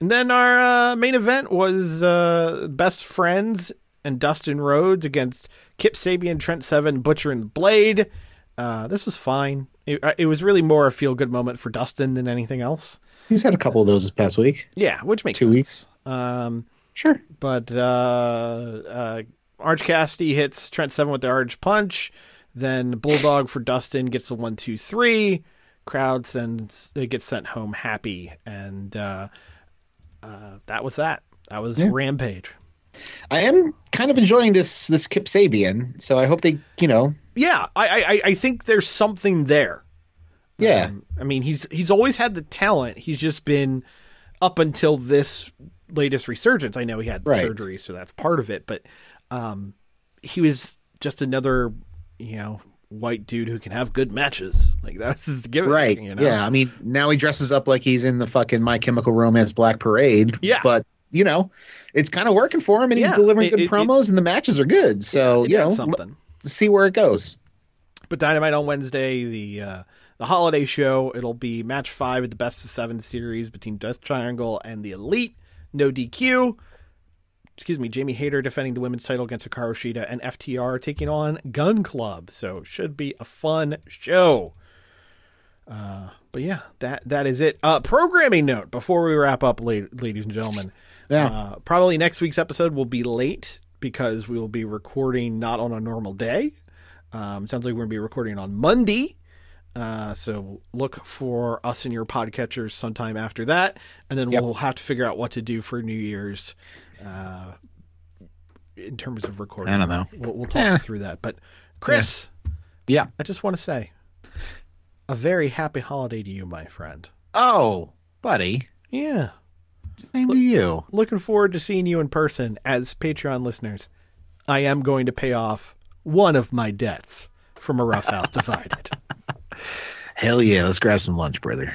And then our uh, main event was uh, Best Friends and Dustin Rhodes against Kip Sabian, Trent Seven, Butcher, and Blade. Uh, this was fine. It, uh, it was really more a feel good moment for Dustin than anything else. He's had a couple of those this past week. Yeah, which makes Two sense. weeks. Um, Sure. but uh, uh, Orange Cassidy hits Trent Seven with the Orange Punch. Then Bulldog for Dustin gets the one, two, three. Crowd sends it gets sent home happy, and uh, uh, that was that. That was Rampage. I am kind of enjoying this this Kip Sabian, so I hope they, you know, Yeah, I, I I think there's something there. yeah, Um, I mean, he's he's always had the talent. He's just been up until this latest resurgence. I know he had Right. surgery, so that's part of it. But um, he was just another, you know, white dude who can have good matches. Like that's his gimmick. right, You know? yeah. I mean, now he dresses up like he's in the fucking My Chemical Romance Black Parade. Yeah. but you know, it's kind of working for him, and Yeah, he's delivering it- good it- promos, and the matches are good. So It you know, something. see where it goes. But Dynamite on Wednesday, the uh, the holiday show. It'll be match five of the best of seven series between Death Triangle and the Elite. No DQ. Excuse me, Jamie Hayter defending the women's title against Hikaru Shida, and FTR taking on Gun Club. So should be a fun show. Uh, but yeah, that that is it. Uh, programming note before we wrap up, ladies and gentlemen. Yeah. Uh, probably next week's episode will be late because we will be recording not on a normal day. Um, sounds like we're going to be recording on Monday. Uh, so look for us in your podcatchers sometime after that, and then Yep. we'll have to figure out what to do for New Year's. Uh, in terms of recording. I don't know. We'll, we'll talk Eh. through that. But Chris, Yeah. I just want to say a very happy holiday to you, my friend. Oh, buddy. Yeah. Same to you. Looking forward to seeing you in person as Patreon listeners. I am going to pay off one of my debts from a rough house divided. Hell yeah. Let's grab some lunch, brother.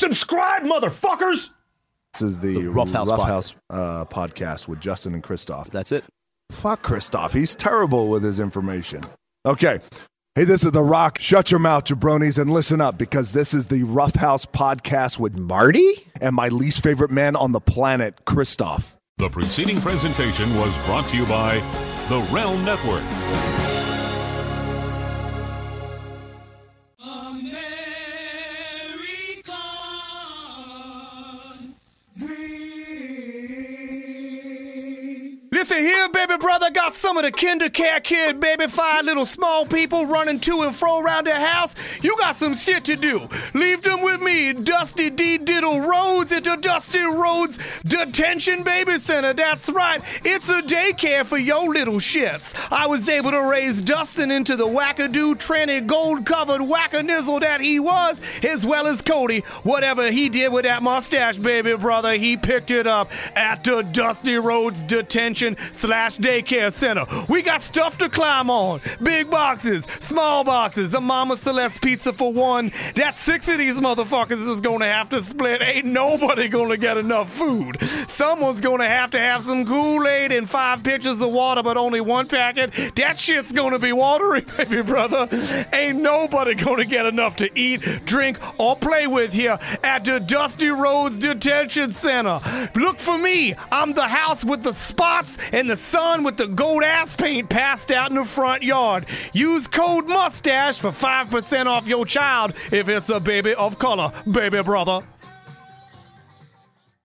Subscribe, motherfuckers! This is the, Rough House Rough House uh, podcast with Justin and Christoph. That's it. Fuck Christoph. He's terrible with his information. Okay. Hey, this is The Rock. Shut your mouth, jabronis, and listen up because this is the Rough House podcast with Marty? and my least favorite man on the planet, Christoph. The preceding presentation was brought to you by the Realm Network. Listen here, baby brother, got some of the kinder care kid, baby. Five little small people running to and fro around their house. You got some shit to do. Leave them with me, Dusty D Diddle Rhodes at the Dusty Rhodes Detention Baby Center. That's right, it's a daycare for your little shits. I was able to raise Dustin into the wackadoo, tranny, gold covered wackanizzle that he was, as well as Cody. Whatever he did with that mustache, baby brother, he picked it up at the Dusty Rhodes Detention slash Daycare Center. We got stuff to climb on. Big boxes, small boxes, a Mama Celeste pizza for one. That six of these motherfuckers is gonna have to split. Ain't nobody gonna get enough food. Someone's gonna have to have some Kool-Aid and five pitchers of water, but only one packet. That shit's gonna be watery, baby brother. Ain't nobody gonna get enough to eat, drink, or play with here at the Dusty Rhodes Detention Center. Look for me. I'm the house with the spots and the son with the gold ass paint passed out in the front yard. Use code mustache for 5% off your child if it's a baby of color, baby brother.